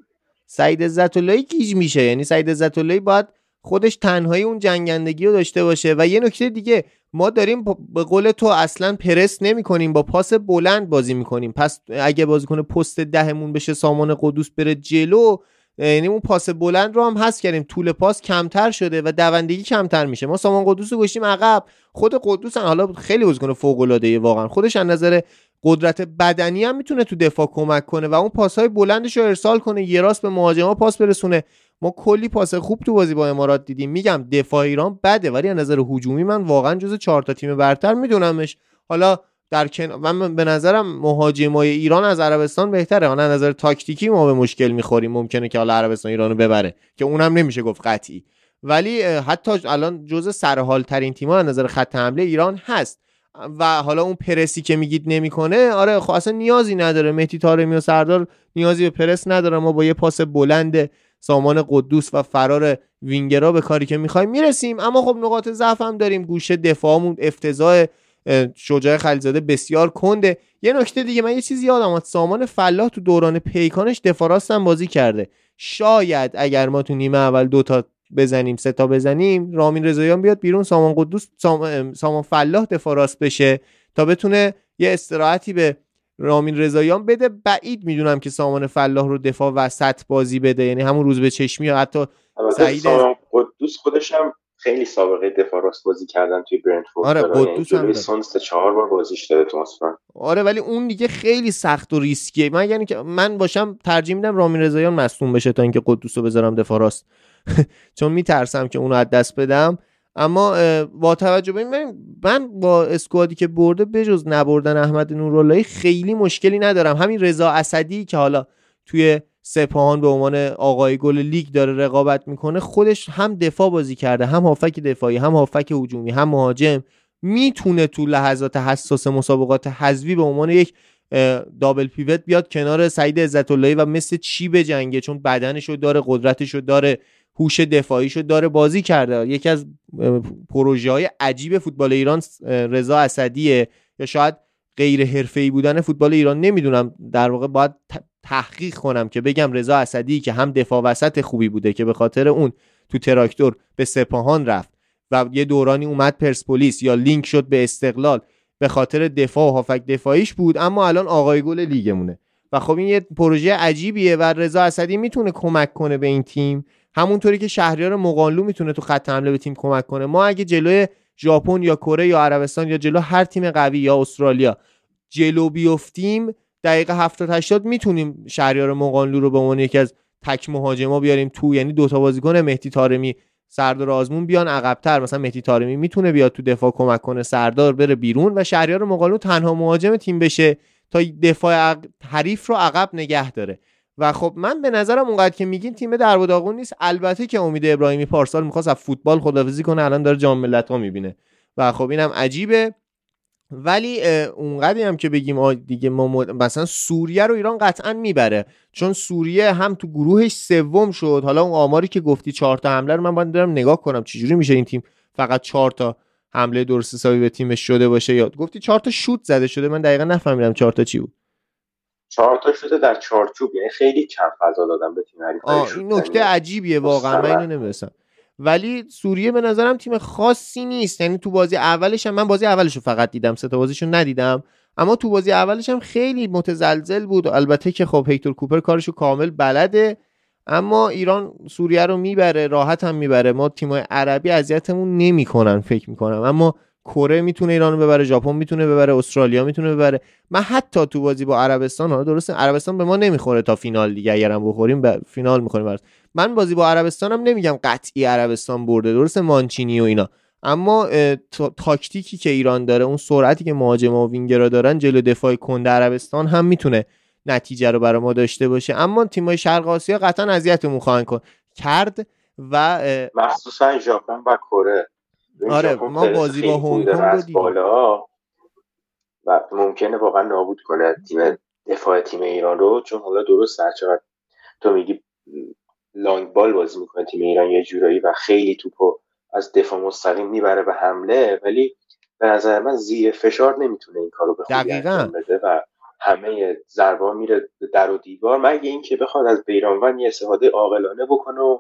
S2: سعید عزت گیج میشه. یعنی سعید عزت باید خودش تنهایی اون جنگندگی رو داشته باشه. و یه نکته دیگه ما داریم به قول تو اصلا پرس نمی کنیم با پاس بلند بازی می‌کنیم. پس اگه بازی کنه پست دهمون بشه سامان قدوس بره جلو یعنی اون پاس بلند رو هم هست کردیم. طول پاس کمتر شده و دوندگی کمتر میشه. ما سامان قدوس رو گشتیم عقب. خود قدوس هم حالا خیلی بازیکن فوق العاده واقعا. خودش از نظر قدرت بدنی هم می‌تونه تو دفاع کمک کنه و اون پاس های بلندش رو ارسال کنه یه راست به مهاجما پاس برسونه. ما کلی پاس خوب تو بازی با امارات دیدیم. میگم دفاع ایران بده ولی از نظر هجومی من واقعا جز چهار تا تیم برتر میدونمش. حالا در کن... من به نظرم مهاجمای ایران از عربستان بهتره. از نظر تاکتیکی ما به مشکل می‌خوریم. ممکنه که حالا عربستان ایرانو ببره که اونم نمیشه گفت قطعی. ولی حتی الان جز سرحال ترین تیم‌ها از نظر خط حمله ایران هست. و حالا اون پرسی که میگید نمی‌کنه آره خب اصلا نیازی نداره. مهدی تارمی و سردار نیازی به پرس نداره ما با یه پاس بلند سامان قدوس و فرار وینگرا به کاری که می‌خوایم می‌رسیم. اما خب نقاط ضعف هم داریم. گوشه دفاعمون افتضاح شجاع خلیزاده بسیار کنده. یه نکته دیگه من یه چیزی یادم سامان فلاح تو دوران پیکانش دفاع بازی کرده. شاید اگر ما تو نیمه اول دو تا بزنیم سه تا بزنیم رامین رضاییان بیاد بیرون سامان قدوس سامان, سامان فلاح دفاع راست بشه تا بتونه یه استراحتی به رامین رضاییان بده. بعید می‌دونم که سامان فلاح رو دفاع وسط بازی بده. یعنی همون روز به چشمی یا حتی
S3: سعید سامان قدوس خودش هم خیلی سابقه دفاع راست بازی کردن توی برنتفورد
S2: آره قدوس
S3: هم چهار بار بازیش داده تو
S2: آره ولی اون دیگه خیلی سخت و ریسکیه. من یعنی که من باشم ترجیح میدم رامین رضاییان مصدوم بشه تا اینکه قدوس رو بذارم دفاع راست. چون میترسم که اونو از دست بدم. اما با توجه به این من با اسکوادی که برده بجز نبردن احمد نوراللهی خیلی مشکلی ندارم. همین رضا اسدی که حالا توی سپاهان به عنوان آقای گل لیگ داره رقابت می‌کنه خودش هم دفاع بازی کرده هم هافک دفاعی هم هافک هجومی هم مهاجم می‌تونه تو لحظات حساس مسابقات حذوی به عنوان یک دابل پیوت بیاد کنار سعید عزت و مثل چی به جنگه؟ چون بدنشو داره قدرتشو داره هوش دفاعیشو داره بازی کرده. یکی از پروژه های عجیب فوتبال ایران رضا اسدیه. یا شاید غیر حرفه‌ای بودن فوتبال ایران نمی‌دونم. در واقع باید تحقیق کنم که بگم رضا اسدی که هم دفاع وسط خوبی بوده که به خاطر اون تو تراکتور به سپاهان رفت و یه دورانی اومد پرسپولیس یا لینک شد به استقلال به خاطر دفاع و هافک دفاعیش بود اما الان آقای گل لیگمونه. و خب این یه پروژه عجیبیه و رضا اسدی می‌تونه کمک کنه به این تیم. همونطوری که شهریار مقانلو می‌تونه تو خط حمله به تیم کمک کنه. ما اگه جلوی ژاپن یا کره یا عربستان یا جلو هر تیم قوی یا استرالیا جلو بیفتیم دقیقه 70 80 می‌تونیم شهریار مقانلو رو به عنوان یکی از تک مهاجما بیاریم تو یعنی دوتا بازیکن مهدی تارمی سردار آزمون بیان عقبتر. مثلا مهدی تارمی می‌تونه بیاد تو دفاع کمک کنه سردار بره بیرون و شهریار مقانلو تنها مهاجم تیم بشه تا دفاع حریف رو عقب نگه داره. و خب من به نظرم اونقدر که میگین تیم در داغون نیست. البته که امید ابراهیمی پارسال می‌خواست از فوتبال خدافزی کنه الان داره جام ملت‌ها می‌بینه. و خب اینم عجیبه. ولی اونقدری هم که بگیم دیگه ما مثلا سوریه رو ایران قطعا می‌بره. چون سوریه هم تو گروهش سوم شد. حالا اون آماری که گفتی چهار تا حمله رو من باید دارم نگاه کنم چجوری میشه این تیم فقط چهار تا حمله درست حسابی به تیمش شده باشه یاد گفتی چهار تا شوت زده شده. من دقیقا نفهمیدم چهار تا چی بود.
S3: چهار تا شده در چارچوب یعنی خیلی کم فضا دادن به تیم
S2: این نکته عجیبیه واقعا من اینو نمی‌رسم ولی سوریه به نظرم تیم خاصی نیست. یعنی تو بازی اولش هم من بازی اولش رو فقط دیدم سه تا بازیشو ندیدم. اما تو بازی اولش هم خیلی متزلزل بود. البته که خب هیکتور کوپر کارشو کامل بلده. اما ایران سوریه رو می‌بره راحت هم می‌بره. ما تیمای عربی اذیتمون نمی‌کنن فکر می‌کنم. اما کره می‌تونه ایران رو ببره ژاپن می‌تونه ببره استرالیا می‌تونه ببره. من حتی تو بازی با عربستان ها درسته عربستان به ما نمی‌خوره تا فینال دیگه اگرم بخوریم به فینال می‌خوریم من بازی با عربستان هم نمیگم قطعی عربستان برده درسته مانچینی و اینا. اما تاکتیکی که ایران داره اون سرعتی که مهاجم و وینگرا دارن جلو دفاع کنده عربستان هم می‌تونه نتیجه رو برای ما داشته باشه. اما تیمای شرق آسیا قطعا اذیتمون خواهند کرد و
S3: مخصوصا ژاپن و کره.
S2: آره ما بازی با هنگ کنگ
S3: بالا و ممکنه واقعا نابود کنه تیم دفاع تیم ایران رو چون حالا درست چقدر تو میگی لانگ بال بازی می‌کنه تیم ایران یه جورایی و خیلی توپو از دفاع مستقیم می‌بره به حمله ولی به نظر من زیر فشار نمی‌تونه این کارو به خوبی انجام بده و همه ضربا میره در و دیوار. مگه اینکه بخواد از بیرانوند یه استفاده عاقلانه بکنه و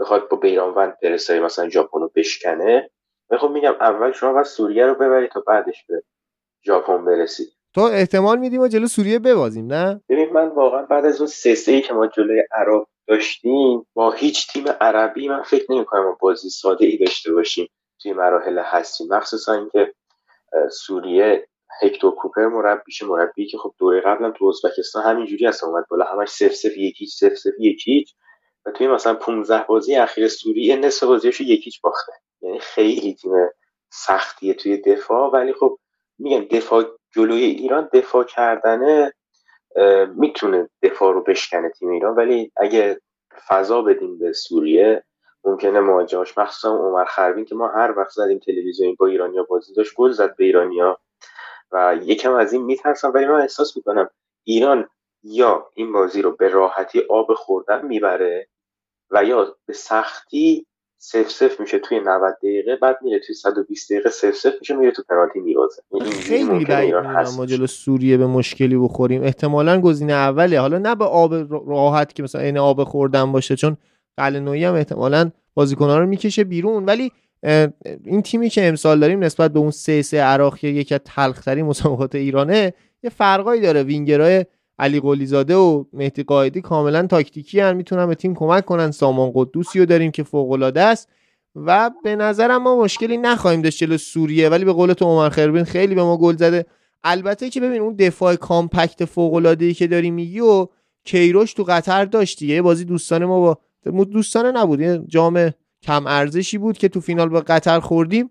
S3: بخواد با بیرانوند برسه مثلا ژاپن رو بشکنه. خب میگم اول شما باید سوریه رو ببرید تا بعدش به ژاپن برسید
S2: تو احتمال میدیم ما جلو سوریه ببازیم نه؟
S3: ببین من واقعا بعد از اون سه سه که ما جلوی عراق داشتیم با هیچ تیم عربی من فکر نمی کنم بازی ساده ای داشته باشیم توی مراحل هستی مخصوصا اینکه سوریه هکتور کوپر مربیش مربی که خب دوره قبلا تو ازبکستان همینجوری هست اومد بالا همش سف سف یکیچ سف سف یکیچ. و توی مثلا 15 بازی اخیر سوریه نصف بازیشو یکیچ باخته. یعنی خیلی تیم سختیه توی دفاع. ولی خب میگم دفاع جلوی ایران دفاع کردنه می‌تونه دفاع رو بشکنه تیم ایران. ولی اگه فضا بدیم به سوریه ممکنه مواجهاش مخصوصا عمر خربین که ما هر وقت زدیم تلویزیون با ایرانیا بازی داشت گل زد به ایرانیا. و یکم از این میترسم. ولی من احساس می‌کنم ایران یا این بازی رو به راحتی آب خوردن می‌بره و یا به سختی سف سف میشه توی 90 دقیقه بعد میره توی 120 دقیقه سف سف میشه میره تو پنالتی میبازه.
S2: خیلی بعید ما جلو سوریه به مشکلی بخوریم. احتمالا گزینه اوله. حالا نه به آب راحت که مثلا این آب خوردن باشه چون قلنویی هم احتمالا بازیکن‌ها رو می‌کشه بیرون. ولی این تیمی که امسال داریم نسبت به اون سه سه عراق که یکی از تلخترین مسابقات ایرانه یه فرقایی داره. وینگرای علی قلیزاده و مهدی قائدی کاملا تاکتیکی‌ان می‌تونن به تیم کمک کنن. سامان قدوسی رو داریم که فوق العاده است. و به نظرم ما مشکلی نخواهیم داشت جلو سوریه. ولی به قول تو عمر خربین خیلی به ما گل زده. البته که ببین اون دفاع compact فوق العاده ای که داری میگی و کیروش تو قطر داشت یه بازی دوستانه ما با دوستانه نبود. جام کم ارزشی بود که تو فینال با قطر خوردیم.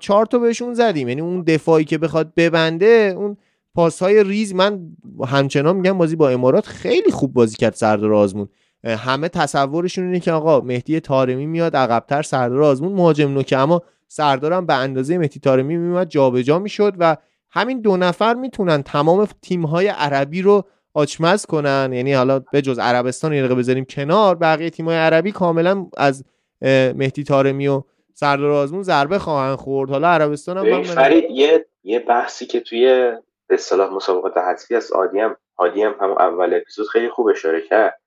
S2: چهار تا بهشون زدیم. یعنی اون دفاعی که بخواد ببنده اون پاس های ریز من همچنان میگم بازی با امارات خیلی خوب بازی کرد سردار آزمون. همه تصورشون اینه که آقا مهدی تارمی میاد عقبتر سردار آزمون مهاجم نوکه. اما سردارم به اندازه مهدی تارمی میومد جابجا می‌شد و همین دو نفر می‌تونن تمام تیم های عربی رو آچمز کنن. یعنی حالا به جز عربستان یه بذاریم کنار بقیه تیم های عربی کاملا از مهدی تارمی و سردار آزمون ضربه خواهند خورد. حالا عربستان هم
S3: فرید یه یه بحثی که توی به اصطلاح مسابقات حذفی از آدیم آدیم هم اول اپیزود خیلی خوب اشاره کرد.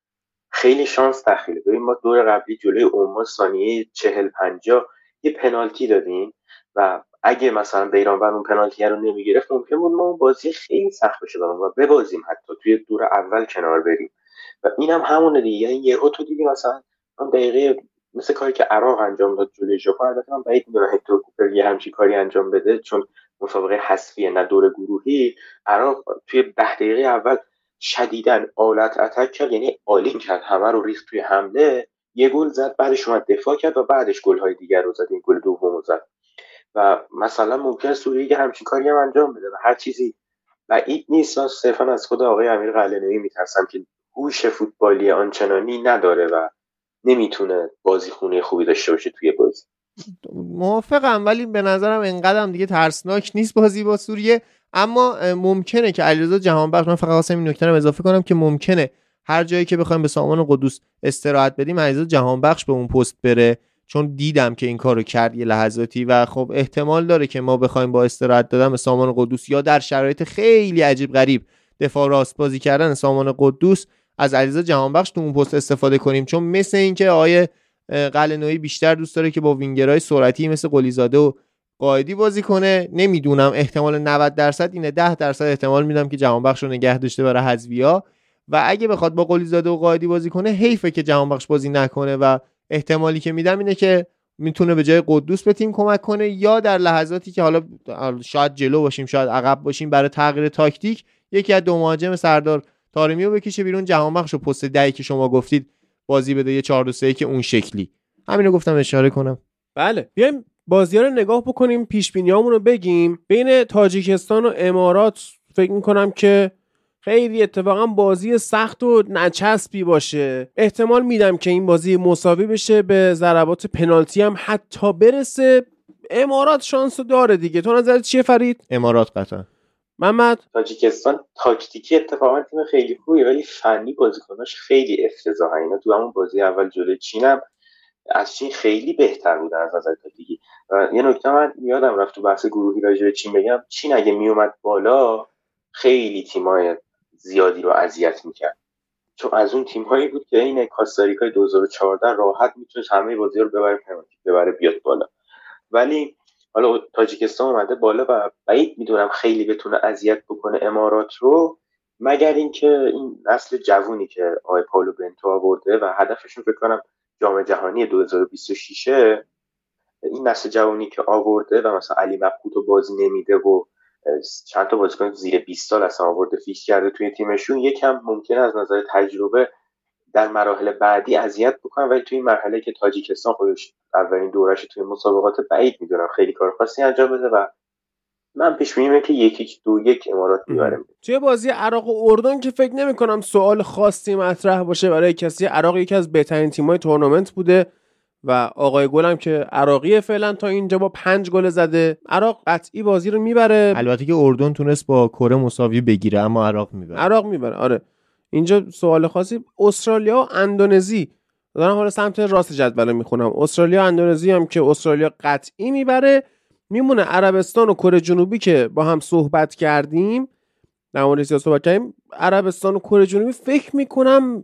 S3: خیلی شانس دخیله ببین ما دور قبلی جلوی عمان ثانیه چهل پنجا یه پنالتی دادیم و اگه مثلا بیران اون پنالتی رو نمی‌گرفت ممکن بود ما بازی خیلی سخت بشه برام و ببازیم حتی. توی دور اول کنار بریم. و اینم هم همونه دیگه. یعنی یهو تو دیدی مثلا اون دقیقه مثل کاری که عراق انجام داد جلوی ژاپن البته من بعید می‌دونم هکتور کوپر یه همچین کاری انجام بده چون مسابقه حذفی نه دور گروهی. عراق توی ده دقیقه اول شدیدن all-out attack کرد یعنی all-in کرد همه رو ریخت توی حمله. یه گل زد بعدش اومد دفاع کرد و بعدش گل های دیگر رو زد این گل دوم زد. و مثلا ممکن سوریه همچین کاری هم انجام بده و هر چیزی بعید نیست. من صرفا از خود آقای امیر قلعه‌نویی میترسم که هوش فوتبالی آنچنانی نداره و نمی‌تونه بازی خونه خوبی داشته باشه توی بازی.
S2: موافقم ولی به نظرم انقدرم دیگه ترسناک نیست بازی با سوریه. اما ممکنه که علیرضا جهانبخش من فقط واسه این نکته رو اضافه کنم که ممکنه هر جایی که بخوایم به سامان قدوس استراحت بدیم علیرضا جهانبخش به اون پست بره. چون دیدم که این کارو کرد یه لحظاتی و خب احتمال داره که ما بخوایم با استراحت دادن به سامان قدوس یا در شرایط خیلی عجیب غریب دفاع راست بازی کردن سامان قدوس از علیرضا جهانبخش تو اون پست استفاده کنیم. چون مثل اینکه آقای قلنویی بیشتر دوست داره که با وینگرهای سرعتی مثل قلیزاده و قائدی بازی کنه. نمی‌دونم احتمال 90 درصد اینه. 10 درصد احتمال میدم که جهانبخش رو نگه داشته برای حذویا و اگه بخواد با قلیزاده و قائدی بازی کنه حیفه که جهانبخش بازی نکنه. و احتمالی که میدم اینه که می‌تونه به جای قدوس به تیم کمک کنه یا در لحظاتی که حالا شاید جلو باشیم شاید عقب باشیم برای تغییر تاکتیک یکی از دو مهاجم سردار تارمی رو بکشه بیرون. جهانبخش و پست دهی که شما گفتید بازی بده یه 4 2 که اون شکلی. همینو گفتم اشاره کنم.
S1: بله بیایم بازی رو نگاه بکنیم پیش رو بگیم. بین تاجیکستان و امارات فکر می‌کنم که خیلی اتفاقا بازی سخت و نچسبی باشه. احتمال میدم که این بازی مساوی بشه به ضربات پنالتی هم حتی برسه. امارات شانس داره دیگه. تو نظرت چیه فرید؟
S2: امارات قطعا.
S1: محمد.
S3: تاجیکستان تاکتیکی اتفاقا تیم خیلی خوبیه ولی فنی بازیکناش خیلی افتضاحه. اینا تو همون بازی اول جلوی چینم از چین خیلی بهتر بودن از نظر تاکتیکی. یه نکته من یادم رفت تو بحث گروهی راجع به چین بگم چین اگه میومد بالا خیلی تیمای زیادی رو اذیت می‌کرد. چون از اون تیم هایی بود که این کاستاریکای 2014 راحت می‌تونست همه بازی رو ببره پنالتی ببره بیاد بالا. ولی حالا تاجیکستان اومده بالا و بعید می‌دونم خیلی بتونه اذیت بکنه امارات رو مگر اینکه این نسل جوونی که آقای پاولو بنتو آورده و هدفشون فکر کنم جام جهانی 2026 این نسل جوانی که آورده و مثلا علی مبهوت بازی نمیده و چند تا بازیکن زیر 20 سال اصلا آورده فیکس کرده توی تیمشون یکم ممکن از نظر تجربه در مراحل بعدی اذیت بکنن. ولی توی این مرحله که تاجیکستان خودش اولین دورش توی مسابقات بعید می‌دونم خیلی کار خاصی انجام بده و من پیش بینی که یکی دو یک امارات می‌برم
S1: توی بازی عراق و اردن که فکر نمی کنم سوال خاصی مطرح باشه برای کسی. عراق یکی از بهترین تیم‌های تورنمنت بوده و آقای گلم که عراقی فعلا تا اینجا با پنج گل زده. عراق قطعی بازی رو می‌بره.
S2: البته که اردن تونست با کره مساوی بگیره اما عراق می‌بره.
S1: عراق می‌بره. آره. اینجا سوال خاصی استرالیا و اندونزی. دارم حالا سمت راست جدول می‌خونم. استرالیا و اندونزی هم که استرالیا قطعی می‌بره. میمونه عربستان و کره جنوبی که با هم صحبت کردیم. در مورد صحبت کردیم. عربستان و کره جنوبی فکر می‌کنم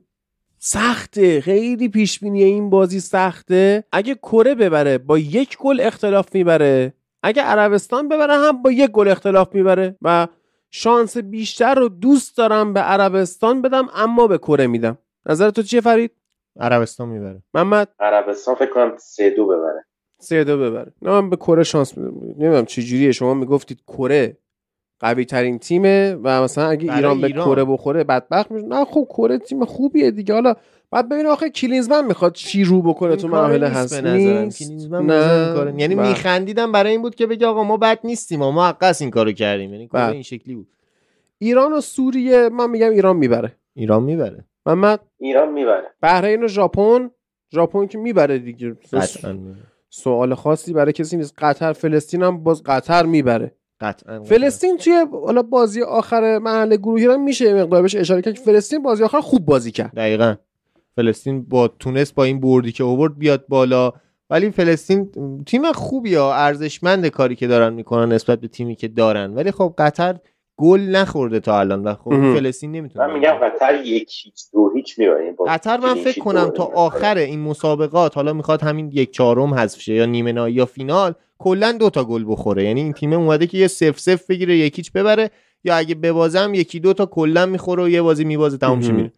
S1: سخته. خیلی پیش بینی این بازی سخته. اگه کره ببره با یک گل اختلاف می‌بره. اگه عربستان ببره هم با یک گل اختلاف می‌بره. و شانس بیشتر رو دوست دارم به عربستان بدم اما به کره میدم. نظر تو چیه فرید؟
S2: عربستان می‌بره.
S1: محمد؟
S3: عربستان فکر کنم سه دو ببره.
S1: سه دو ببره. نه من به کره شانس میدم. نمی‌دونم چه جوریه. شما می‌گفتید کره قوی ترین تیمه و مثلا اگه ایران به کره بخوره بدبخت میشه. نه خب کره تیم خوبیه دیگه. حالا بعد ببین آخه کلینزمن می‌خواد چی رو بکنه تو مراحل هست.
S2: نه. یعنی بله. میخندیدم برای این بود که بگه آقا ما بد نیستیم ما حقس این کارو کردیم. یعنی کار بله. این شکلی بود.
S1: ایران و سوریه من میگم ایران می‌بره.
S2: ایران می‌بره.
S3: محمد ایران می‌بره.
S1: بحرین و ژاپن ژاپن که می‌بره دیگه. سوال خاصی برای کسی نیست. قطر فلسطین هم باز قطر می‌بره.
S2: قطعا
S1: فلسطین توی حالا بازی آخر محل گروهی هم میشه مقدار بهش اشاره کرد که فلسطین بازی آخر خوب بازی کرد.
S2: دقیقا. فلسطین با تونست با این بردی که اوورد بیاد بالا. ولی فلسطین تیم خوبی ها ارزشمند کاری که دارن می‌کنن نسبت به تیمی که دارن. ولی خب قطر گل نخورده تا الان و خب فلسطین نمی‌تونه
S3: من میگم قطر یک هیچ دو هیچ
S2: قطر من فکر کنم تا آخر این مسابقات حالا می‌خواد همین یک چهارم حذف شه یا نیمه نهایی یا فینال کلا دو تا گل بخوره. یعنی این تیم اومده که یه سف سف بگیره یکیچ ببره یا اگه ببازم یکی دو تا کلا می‌خوره و یه بازی میبازه تموم میره.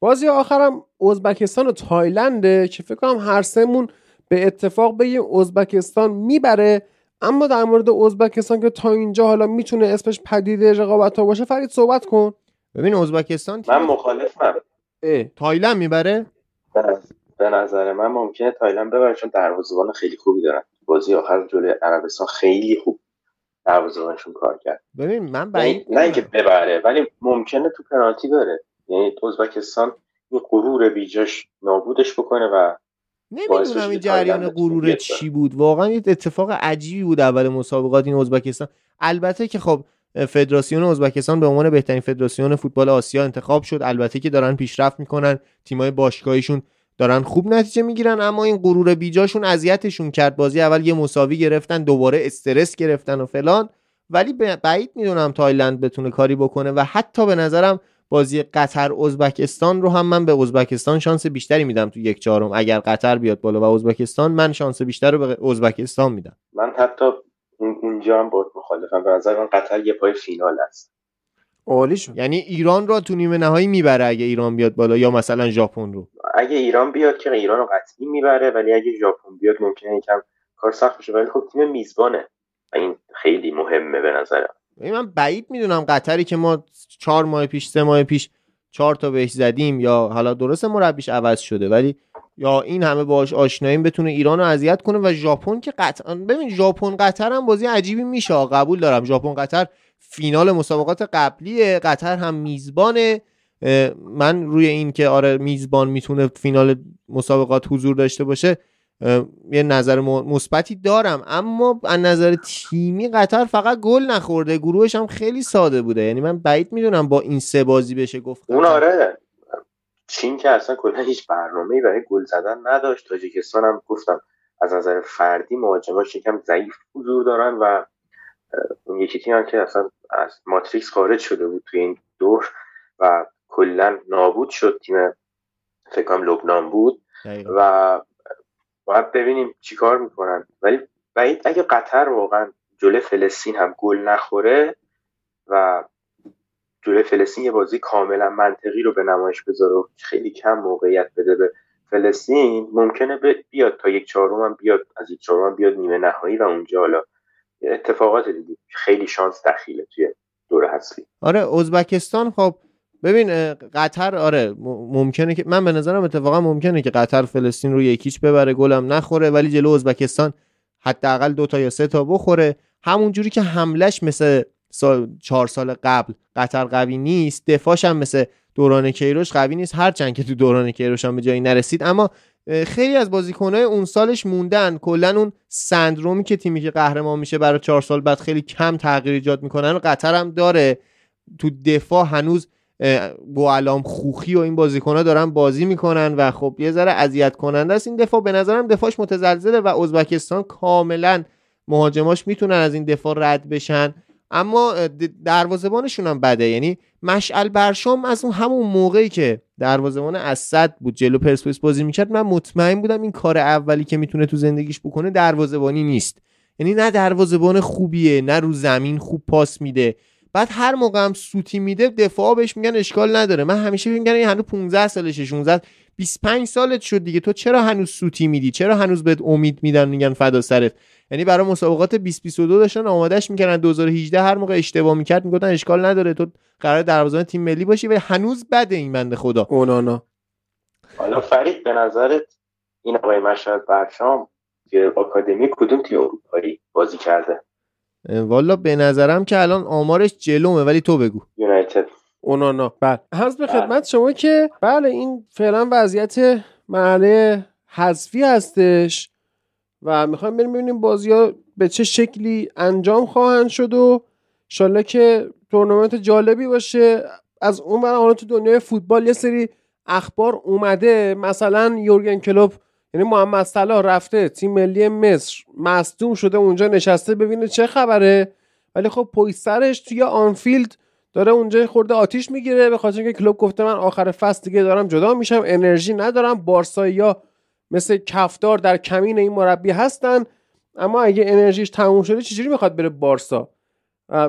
S1: بازی آخرم ازبکستان و تایلنده که فکر کنم هر سمون به اتفاق بگیم ازبکستان می‌بره. اما در مورد ازبکستان که تا اینجا حالا می‌تونه اسمش پدید رقابت ها باشه فرید صحبت کن.
S2: ببین ازبکستان
S3: من مخالفم
S2: تایلند می‌بره؟
S3: به نظر من ممکنه تایلند ببره چون دروازه‌بان خیلی خوبی دارن. بازی آخر جلوی عربستان خیلی خوب دروازه‌بانشون کار کرد.
S2: ببین من
S3: بعید نه اینکه ببره ولی ممکنه تو پنالتی بره. یعنی ازبکستان این غرور بیجاش نابودش بکنه و
S2: نمی‌دونم این جریان غرور چی بود. واقعا یه اتفاق عجیبی بود اول مسابقات این ازبکستان. البته که خب فدراسیون ازبکستان به عنوان بهترین فدراسیون فوتبال آسیا انتخاب شد. البته که دارن پیشرفت می‌کنن. تیمای باشگاهیشون دارن خوب نتیجه می‌گیرن اما این غرور بیجاشون اذیتشون کرد. بازی اول یه مساوی گرفتن دوباره استرس گرفتن و فلان. ولی بعید می‌دونم تایلند بتونه کاری بکنه و حتی به نظرم بازی قطر ازبکستان رو هم من به ازبکستان شانس بیشتری میدم تو یک چهارم. اگر قطر بیاد بالا و ازبکستان من شانس بیشتر رو به ازبکستان میدم.
S3: من حتی اونجا هم باید مخالفم. به نظر من قطر یه پای فینال است.
S1: عالی شد.
S2: یعنی ایران رو تو نیمه نهایی می‌بره اگه ایران بیاد بالا یا مثلا ژاپن رو.
S3: اگه ایران بیاد که ایران رو قطعی می‌بره ولی اگه ژاپن بیاد ممکنه یکم کار سخت بشه. ولی خب تیم میزبانه. این خیلی مهمه به نظرم.
S2: من بعید می‌دونم قطری که ما چهار ماه پیش سه ماه پیش چهار تا بهش زدیم یا حالا درست مربیش عوض شده ولی یا این همه باش آشناییم بتونه ایران رو اذیت کنه و ژاپن که قطعا ببین ژاپن قطر هم بازی عجیبی میشه قبول دارم. ژاپن قطر فینال مسابقات قبلیه قطر هم میزبانه. من روی این که آره میزبان می‌تونه فینال مسابقات حضور داشته باشه یه نظر مثبتی دارم. اما از نظر تیمی قطر فقط گل نخورده. گروهش هم خیلی ساده بوده. یعنی من بعید می‌دونم با این سه بازی بشه گفت
S3: اون آره. چین که اصلا کلا هیچ برنامه‌ای برای گل زدن نداشت. تاجیکستان هم گفتم از نظر فردی مهاجماش یکم ضعیف حضور دارن و اون یکی تیم هم که اصلا از ماتریکس خارج شده بود توی این دور و کلا نابود شد. تیم فکرم لبنان بود. و باید ببینیم چیکار می‌کنن. ولی بعید اگه قطر واقعا جلو فلسطین هم گل نخوره و جلو فلسطین یه بازی کاملا منطقی رو به نمایش بذاره و خیلی کم موقعیت بده به فلسطین ممکنه بیاد تا یک چهارم هم بیاد از یک چهارم بیاد نیمه نهایی و اونجا حالا اتفاقات دیدی خیلی شانس دخیله توی دور هستی
S2: آره ازبکستان خب ببین قطر آره ممکنه که من به نظرم اتفاقا ممکنه که قطر فلسطین رو یکیچ ببره گلم نخوره ولی جلو ازبکستان حداقل دو تا یا سه تا بخوره. همون جوری که حملش مثل سال چهار سال قبل قطر قوی نیست دفاعش هم مثل دوران کیروش قوی نیست. هرچند که تو دوران کیروش هم به جایی نرسید. اما خیلی از بازیکنهای اون سالش موندن. کلا اون سندرومی که تیمی که قهرمان میشه برای چهار سال بعد خیلی کم تغییر ایجاد می‌کنن قطر هم داره. تو دفاع هنوز علام خوخی و این بازیکنها دارن بازی می‌کنن و خب یه ذره اذیت کننده است. این دفاع به نظرم دفاعش متزلزله و ازبکستان کاملا مهاجماش می‌تونن از این دفاع رد بشن. اما دروازبانشون هم بده. یعنی مشعل برشام از اون همون موقعی که دروازبان اسد بود جلو پرسپولیس بازی می‌کرد من مطمئن بودم این کار اولی که می‌تونه تو زندگیش بکنه دروازبانی نیست. یعنی نه دروازبان خوبیه نه رو زمین خوب پاس میده. بعد هر موقع هم سوتی میده دفاع بهش میگن اشکال نداره. من همیشه میگن این هنوز 15 سالشه 16 25 سالت شد دیگه. تو چرا هنوز سوتی میدی؟ چرا هنوز بهت امید میدن میگن فدا سرت؟ یعنی برای مسابقات 2022 داشتن آمادهش می‌کردن. 2018 هر موقع اشتباه می‌کرد می‌گفتن اشکال نداره. تو قرار دروازه‌بان تیم ملی باشی و هنوز بده این بنده خدا.
S1: اونانا.
S3: حالا فرید به نظرت این آقای مشهد برشام که آکادمی کدوم تیم اروپایی بازی کرده؟
S2: والا به نظرم که الان آمارش جلومه ولی تو بگو.
S3: یونایتد.
S1: اونانا. بله. هست به خدمت شما که بله این فعلا وضعیت محله حذفی هستش و می‌خوایم بریم ببینیم بازی ها به چه شکلی انجام خواهند شد و شاله که تورنمنت جالبی باشه. از اون برای تو دنیای فوتبال یه سری اخبار اومده. مثلا یورگن کلوب یعنی محمد صلاح رفته تیم ملی مصر مصدوم شده اونجا نشسته ببینه چه خبره. ولی خب سرش توی آنفیلد داره اونجا خورده آتیش می‌گیره به خاطر اینکه کلوب گفته من آخر فصل دیگه دارم جدا میشم انرژی ندارم. بارسایی مثل کفدار در کمین این مربی هستن اما اگه انرژیش تموم شده چجوری می‌خواد بره بارسا؟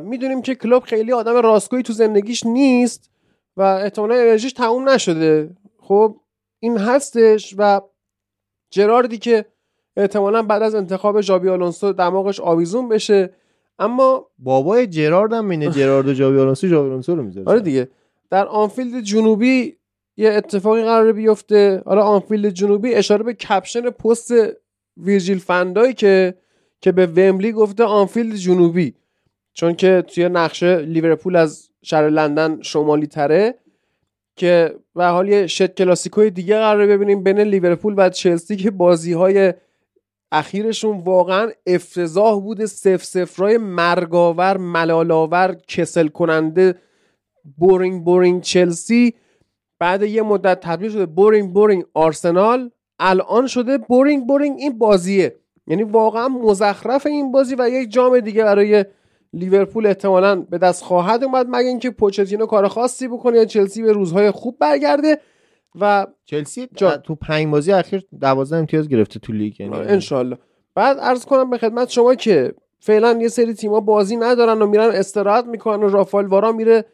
S1: می‌دونیم که کلوب خیلی آدم راستگویی تو زندگیش نیست و احتمالا انرژیش تموم نشده. خب این هستش و جراردی که احتمالا بعد از انتخاب ژابی آلونسو دماغش آویزون بشه. اما
S2: بابای جرارد هم اینه جرارد و ژابی آلونسو ژابی آلونسو رو می‌ذاره
S1: آره دیگه. در آنفیلد جنوبی یه اتفاقی قراره بیفته. حالا آنفیلد جنوبی اشاره به caption post ویرجیل فن دایک که به ومبلی گفته آنفیلد جنوبی. چون که توی نقشه لیورپول از شهر لندن شمالی تره که به حال یه shit کلاسیکوی دیگه قراره ببینیم بین لیورپول و چلسی که بازی های اخیرشون واقعا افتضاح بوده. صفر صفرای مرگ‌آور ملال‌آور کسل کننده boring boring چلسی. بعد یه مدت تبدیل شده boring boring آرسنال. الان شده boring boring این بازیه. یعنی واقعا مزخرف این بازی و یک جام دیگه برای لیورپول احتمالا به دست خواهد اومد مگه اینکه پوچتینو کار خاصی بکنه یا چلسی به روزهای خوب برگرده و
S2: چلسی
S1: جا.
S2: تو پنج بازی اخیر 12 امتیاز گرفته تو لیگ یعنی
S1: انشالله بعد عرض کنم به خدمت شما که فعلا یه سری تیما بازی ندارن و میرن استراحت می‌کنن و رافائل واران میره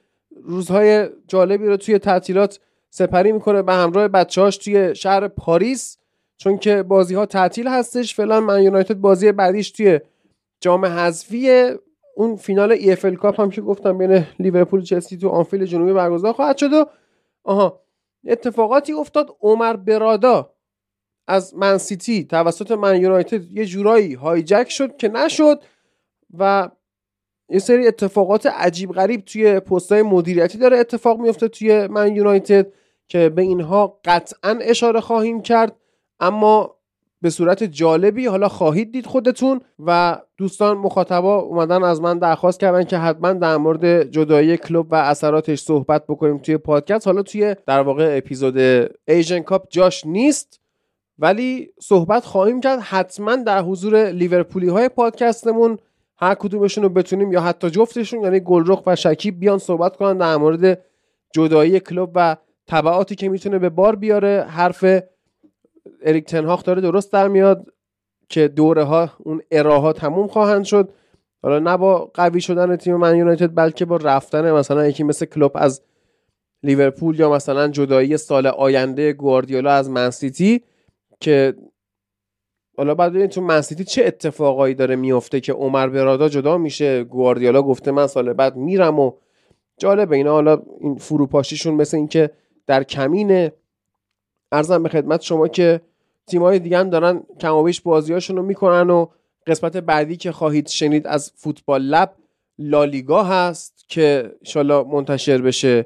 S1: روزهای جالبی رو توی تعطیلات سپری می‌کنه به همراه بچه‌هاش توی شهر پاریس چون که بازی ها تعطیل هستش فعلا من یونایتد بازی بعدیش توی جام حذفی اون فینال EFL Cup هم که گفتم بین لیورپول و چلسی تو آنفیلد جنوبی برگزار خواهد شد و آها اتفاقاتی افتاد. عمر برادا از من سیتی توسط من یونایتد یه جورایی هایجک شد که نشد و یه سری اتفاقات عجیب غریب توی پستای مدیریتی داره اتفاق میفته توی من یونایتد که به اینها قطعا اشاره خواهیم کرد. اما به صورت جالبی حالا خواهید دید خودتون و دوستان مخاطبا اومدن از من درخواست کردن که حتما در مورد جدایی کلوب و اثراتش صحبت بکنیم توی پادکست. حالا توی در واقع اپیزود ایژن کاپ جاش نیست ولی صحبت خواهیم کرد. حتما در حضور لیورپولی های پادکستمون هر کدومشون رو بتونیم یا حتی جفتشون یعنی گلرخ و شکیب بیان صحبت کنن در مورد جدایی کلوب و تبعاتی که می‌تونه به بار بیاره. حرف اریک تنهاخ داره درست در میاد که دوره ها اون اراها تموم خواهند شد. حالا نه با قوی شدن تیم من یونایتد بلکه با رفتن مثلا یکی مثل کلوب از لیورپول یا مثلا جدایی سال آینده گواردیولا از منسیتی که حالا بعد ببینید تو منسیتی چه اتفاقایی داره میفته که عمر برادا جدا میشه. گواردیولا گفته من سال بعد میرم و جالبه اینا. حالا این فروپاشیشون مثل اینکه در کمینه. ارزم به خدمت شما که تیمای دیگه هم دارن کم و بیش بازیاشون رو می‌کنن و قسمت بعدی که خواهید شنید از فوتبال لب لالیگا هست که انشالله منتشر بشه.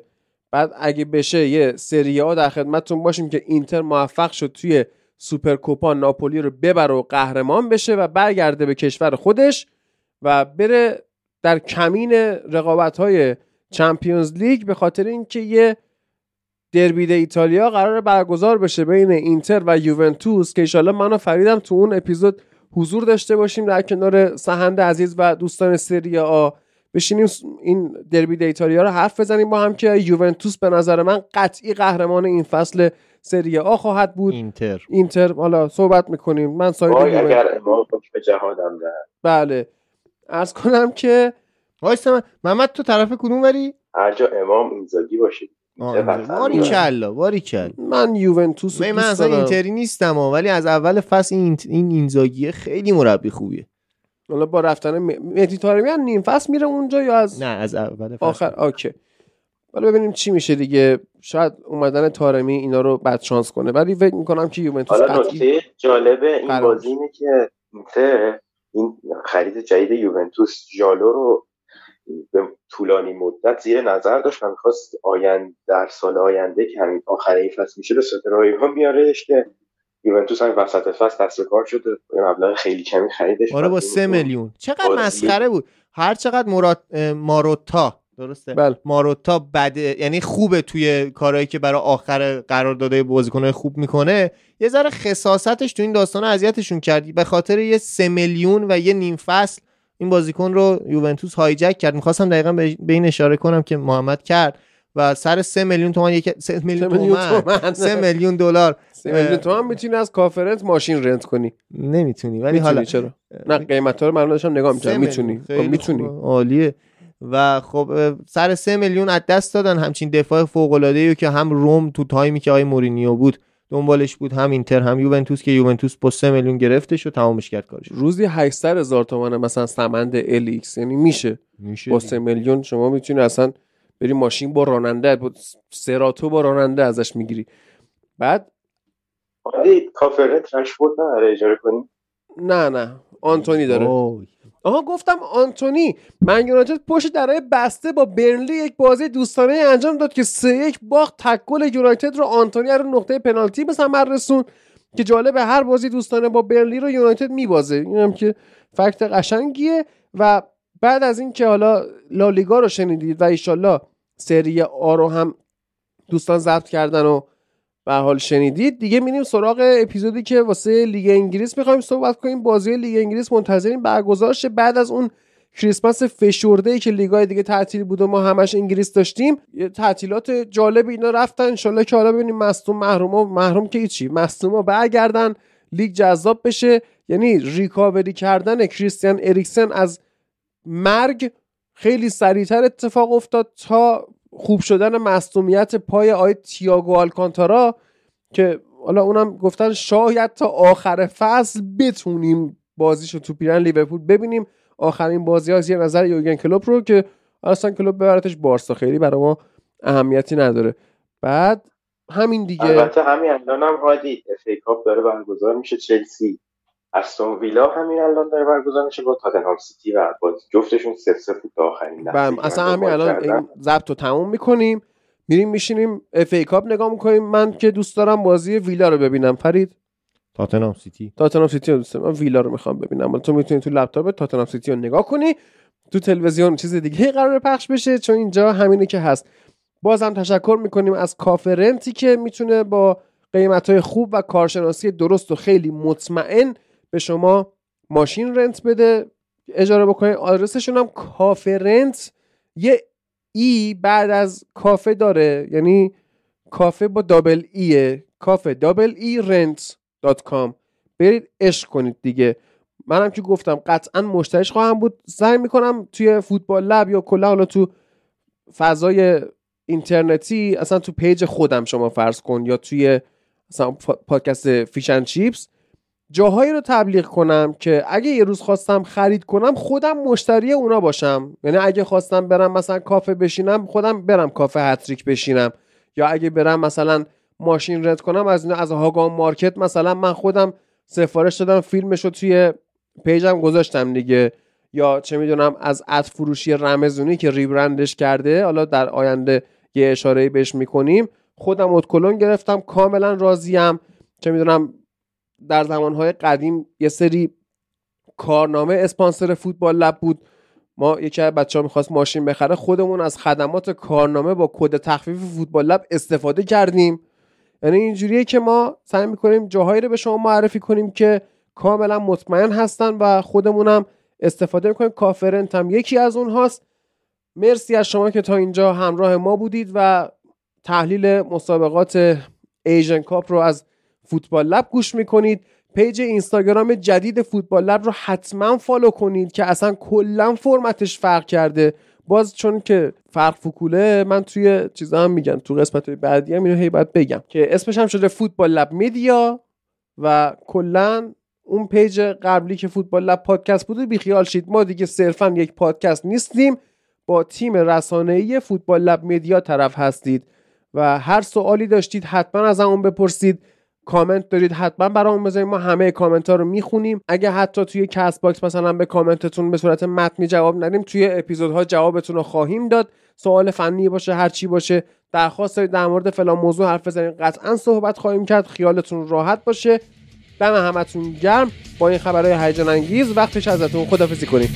S1: بعد اگه بشه یه سری ها در خدمتتون باشیم که اینتر موفق شد توی سوپرکوپا ناپولی رو ببره و قهرمان بشه و برگرده به کشور خودش و بره در کمین رقابت های چمپیونز لیگ به خاطر اینکه یه دربی ایتالیا قرار برگزار بشه بین اینتر و یوونتوس که ایشالله من و فریدم تو اون اپیزود حضور داشته باشیم در کنار سهند عزیز و دوستان سری آ. بشینیم این دربی ایتالیا رو حرف بزنیم با هم که یوونتوس به نظر من قطعی قهرمان این فصل سری آ خواهد بود.
S2: اینتر.
S1: اینتر حالا صحبت می‌کنیم. من یوونتوس-
S3: اگر امام حکم جهادم ده
S1: بله. ارز کنم که
S2: وایسا من محمد تو طرف کدوم وری؟
S3: هر جا امام اینزاگی باشید
S2: آه، باری کلا باری کلا
S1: من یوونتوس رو
S2: من اصلا. اینتری نیستم ولی از اول فصل این این اینزاگیه خیلی مربی خوبیه.
S1: حالا با رفتن مهدی طارمی هم نیم فصل میره اونجا یا از
S2: نه از اول فصل.
S1: آخر؟ اوکی. حالا ببینیم چی میشه دیگه. شاید اومدن تارمی اینا رو بد شانس کنه ولی فکر می‌کنم که یوونتوس
S3: حالا نکته جالب این بازی اینه که اینتر این خرید جدید یوونتوس ژالو رو به طولانی مدت زیر نظر داشت و می‌خواست آینده در سال آینده که همین آخر این فصل میشه به سترهای ها بیارهش که یوونتوس هم وسط فصل دست به کار شده یه مبلغ خیلی کمی خریدش
S2: آره با سه میلیون. چقدر
S3: بازی-
S2: مسخره بود. هر چقدر مراد ماروتا درسته؟
S1: بله.
S2: ماروتا بده یعنی خوبه توی کارهایی که برای آخر قراردادهای بازیکن‌های خوب می‌کنه. یه ذره خصاصتش تو این داستان اذیتشون کردی به خاطر یه سه میلیون و یه نیم فصل این بازیکن رو یوونتوس هایجک کرد. می‌خواستم دقیقا به این اشاره کنم که محمد کرد و سر سه میلیون تومان یک سه میلیون
S1: سه میلیون
S2: تومان.
S1: تومن.
S2: سه میلیون دلار.
S1: سه میلیون تومن می‌تونی از کافرنت ماشین رنت کنی.
S2: نمی‌تونی ولی حالا.
S1: چرا؟ نه قیمتا رو من داشتم نگاه می‌کردم. می‌تونی. خب می‌تونی.
S2: عالیه. و خب سر سه میلیون از دست دادن همچین دفاع فوق العاده که هم روم تو تایمی که آقای مورینیو بود دنبالش بود هم اینتر هم یوونتوس که یوونتوس با سه میلیون گرفتش و تمامش کرد کارش.
S1: روزی 800 هزار تومن مثلا سمند الیکس یعنی میشه.
S2: میشه
S1: با سه میلیون شما می‌تونی اصلا بری ماشین با راننده با سراتو با راننده ازش می‌گیری. بعد
S3: ولی کافرنت رشفورد نداره اجاره کنیم.
S1: نه نه آنتونی داره. آها گفتم آنتونی من یونایتد پشت درای بسته با برنلی یک بازی دوستانه انجام داد که سه یک باخت تک گل یونایتد رو آنتونی رو نقطه پنالتی به ثمر رسون که جالبه هر بازی دوستانه با برنلی رو یونایتد میبازه اینم که فکت قشنگیه و بعد از این که حالا لالیگا رو شنیدید و ایشالله سری آ رو هم دوستان ضبط کردن و به حال شنیدید. دیگه میریم سراغ اپیزودی که واسه لیگ انگلیس می‌خوایم صحبت کنیم. بازی لیگ انگلیس منتظریم. برگزار شه بعد از اون کریسمس فشرده ای که لیگای دیگه تعطیل بود و ما همش انگلیس داشتیم تعطیلات جالب اینا رفتن. انشالله که حالا ببینیم مصدوم محروم و محروم که چی مصدوم برگردن لیگ جذاب بشه. یعنی ریکاوری کردن کریستیان اریکسن از مرگ خیلی سریعتر اتفاق افتاد تا خوب شدن مصدومیت پای آی تیاگو آلکانتارا که حالا اونم گفتن شاید تا آخر فصل بتونیم بازیشو تو پیرن لیورپول ببینیم. آخرین بازی از یه نظر یورگن کلوپ رو که اصلا کلوپ ببرتش بارسا. خیلی برای ما اهمیتی نداره. بعد همین دیگه.
S3: البته همین الان هم هادی اف داره برگزار میشه. چلسی. استون ویلا همین الان داره برگزار میشه با تاتنهام سیتی و با جفتشون سه سه فوت آخرین
S1: بله اصلا همین الان این ضبط رو تموم می‌کنیم. میریم میشینیم اف ای کاپ نگاه می‌کنیم. من که دوست دارم بازی ویلا رو ببینم. فرید؟
S2: تاتنهام سیتی
S1: تاتنهام سیتی رو دوست دارم. ویلا رو می‌خوام ببینم. تو می‌تونی تو لپتاپ تاتنهام سیتی رو نگاه کنی. تو تلویزیون چیز دیگه قرار پخش بشه چون اینجا همینه که هست. بازم تشکر می‌کنیم از کافرنتی که می‌تونه با قیمت های خوب و کارشناسی درست و خیلی مطمئن به شما ماشین رنت بده اجاره بکنید آدرسشون هم کافرنت یه ای بعد از کافه داره یعنی کافه با دابل ایه کافه دابل ای رنت دات کام. برید عشق کنید دیگه. منم که گفتم قطعا مشتریش خواهم بود. سعی می‌کنم توی فوتبال لب یا کلا حالا تو فضای اینترنتی اصلا تو page خودم شما فرض کن یا توی مثلا پادکست Fish and Chips جاهایی رو تبلیغ کنم که اگه یه روز خواستم خرید کنم خودم مشتری اونا باشم. یعنی اگه خواستم برم مثلا کافه بشینم خودم برم کافه هت‌تریک بشینم. یا اگه برم مثلا ماشین رد کنم از از هاگام مارکت مثلا من خودم سفارش دادم فیلمش رو توی page م گذاشتم دیگه. یا چه می‌دونم از اد فروشی رمزونی که ریبرندش کرده حالا در آینده یه اشاره بهش می‌کنیم خودم ادکلون گرفتم کاملا راضیم. چه می‌دونم در زمانهای قدیم یه سری کارنامه اسپانسر فوتبال لب بود. ما یکی از بچه ها می‌خواست ماشین بخره خودمون از خدمات کارنامه با کد تخفیف فوتبال لب استفاده کردیم. یعنی اینجوریه که ما سعی می‌کنیم جاهایی رو به شما معرفی کنیم که کاملا مطمئن هستن و خودمونم استفاده می‌کنیم. کافرنت هم یکی از اونهاست. مرسی از شما که تا اینجا همراه ما بودید و تحلیل مسابقات Asian Cup رو از Football Lab گوش می‌کنید. page اینستاگرام جدید Football Lab رو حتما follow کنید که اصلا کلا فرمتش فرق کرده. باز چون که فرق فکوله من توی چیزا هم میگم تو قسمت بعدی هم اینو هی باید بگم که اسمش هم شده Football Lab Media و کلا اون page قبلی که Football Lab Podcast بوده بیخیال شید. ما دیگه صرفا یک پادکست نیستیم. با تیم رسانه‌ای Football Lab Media طرف هستید و هر سوالی داشتید حتما از همون بپرسید. کامنت دارید حتما برامون بذارید ما همه کامنت ها رو می‌خونیم. اگه حتی توی Castbox مثلا به کامنتتون به صورت متنی جواب ندیم توی اپیزودها جوابتون رو خواهیم داد. سوال فنی باشه هر چی باشه درخواست دارید در مورد فلان موضوع حرف بزنید قطعا صحبت خواهیم کرد. خیالتون راحت باشه. دم همتون گرم. با این خبرهای هیجان انگیز وقتش ازتون خدافظی کنیم.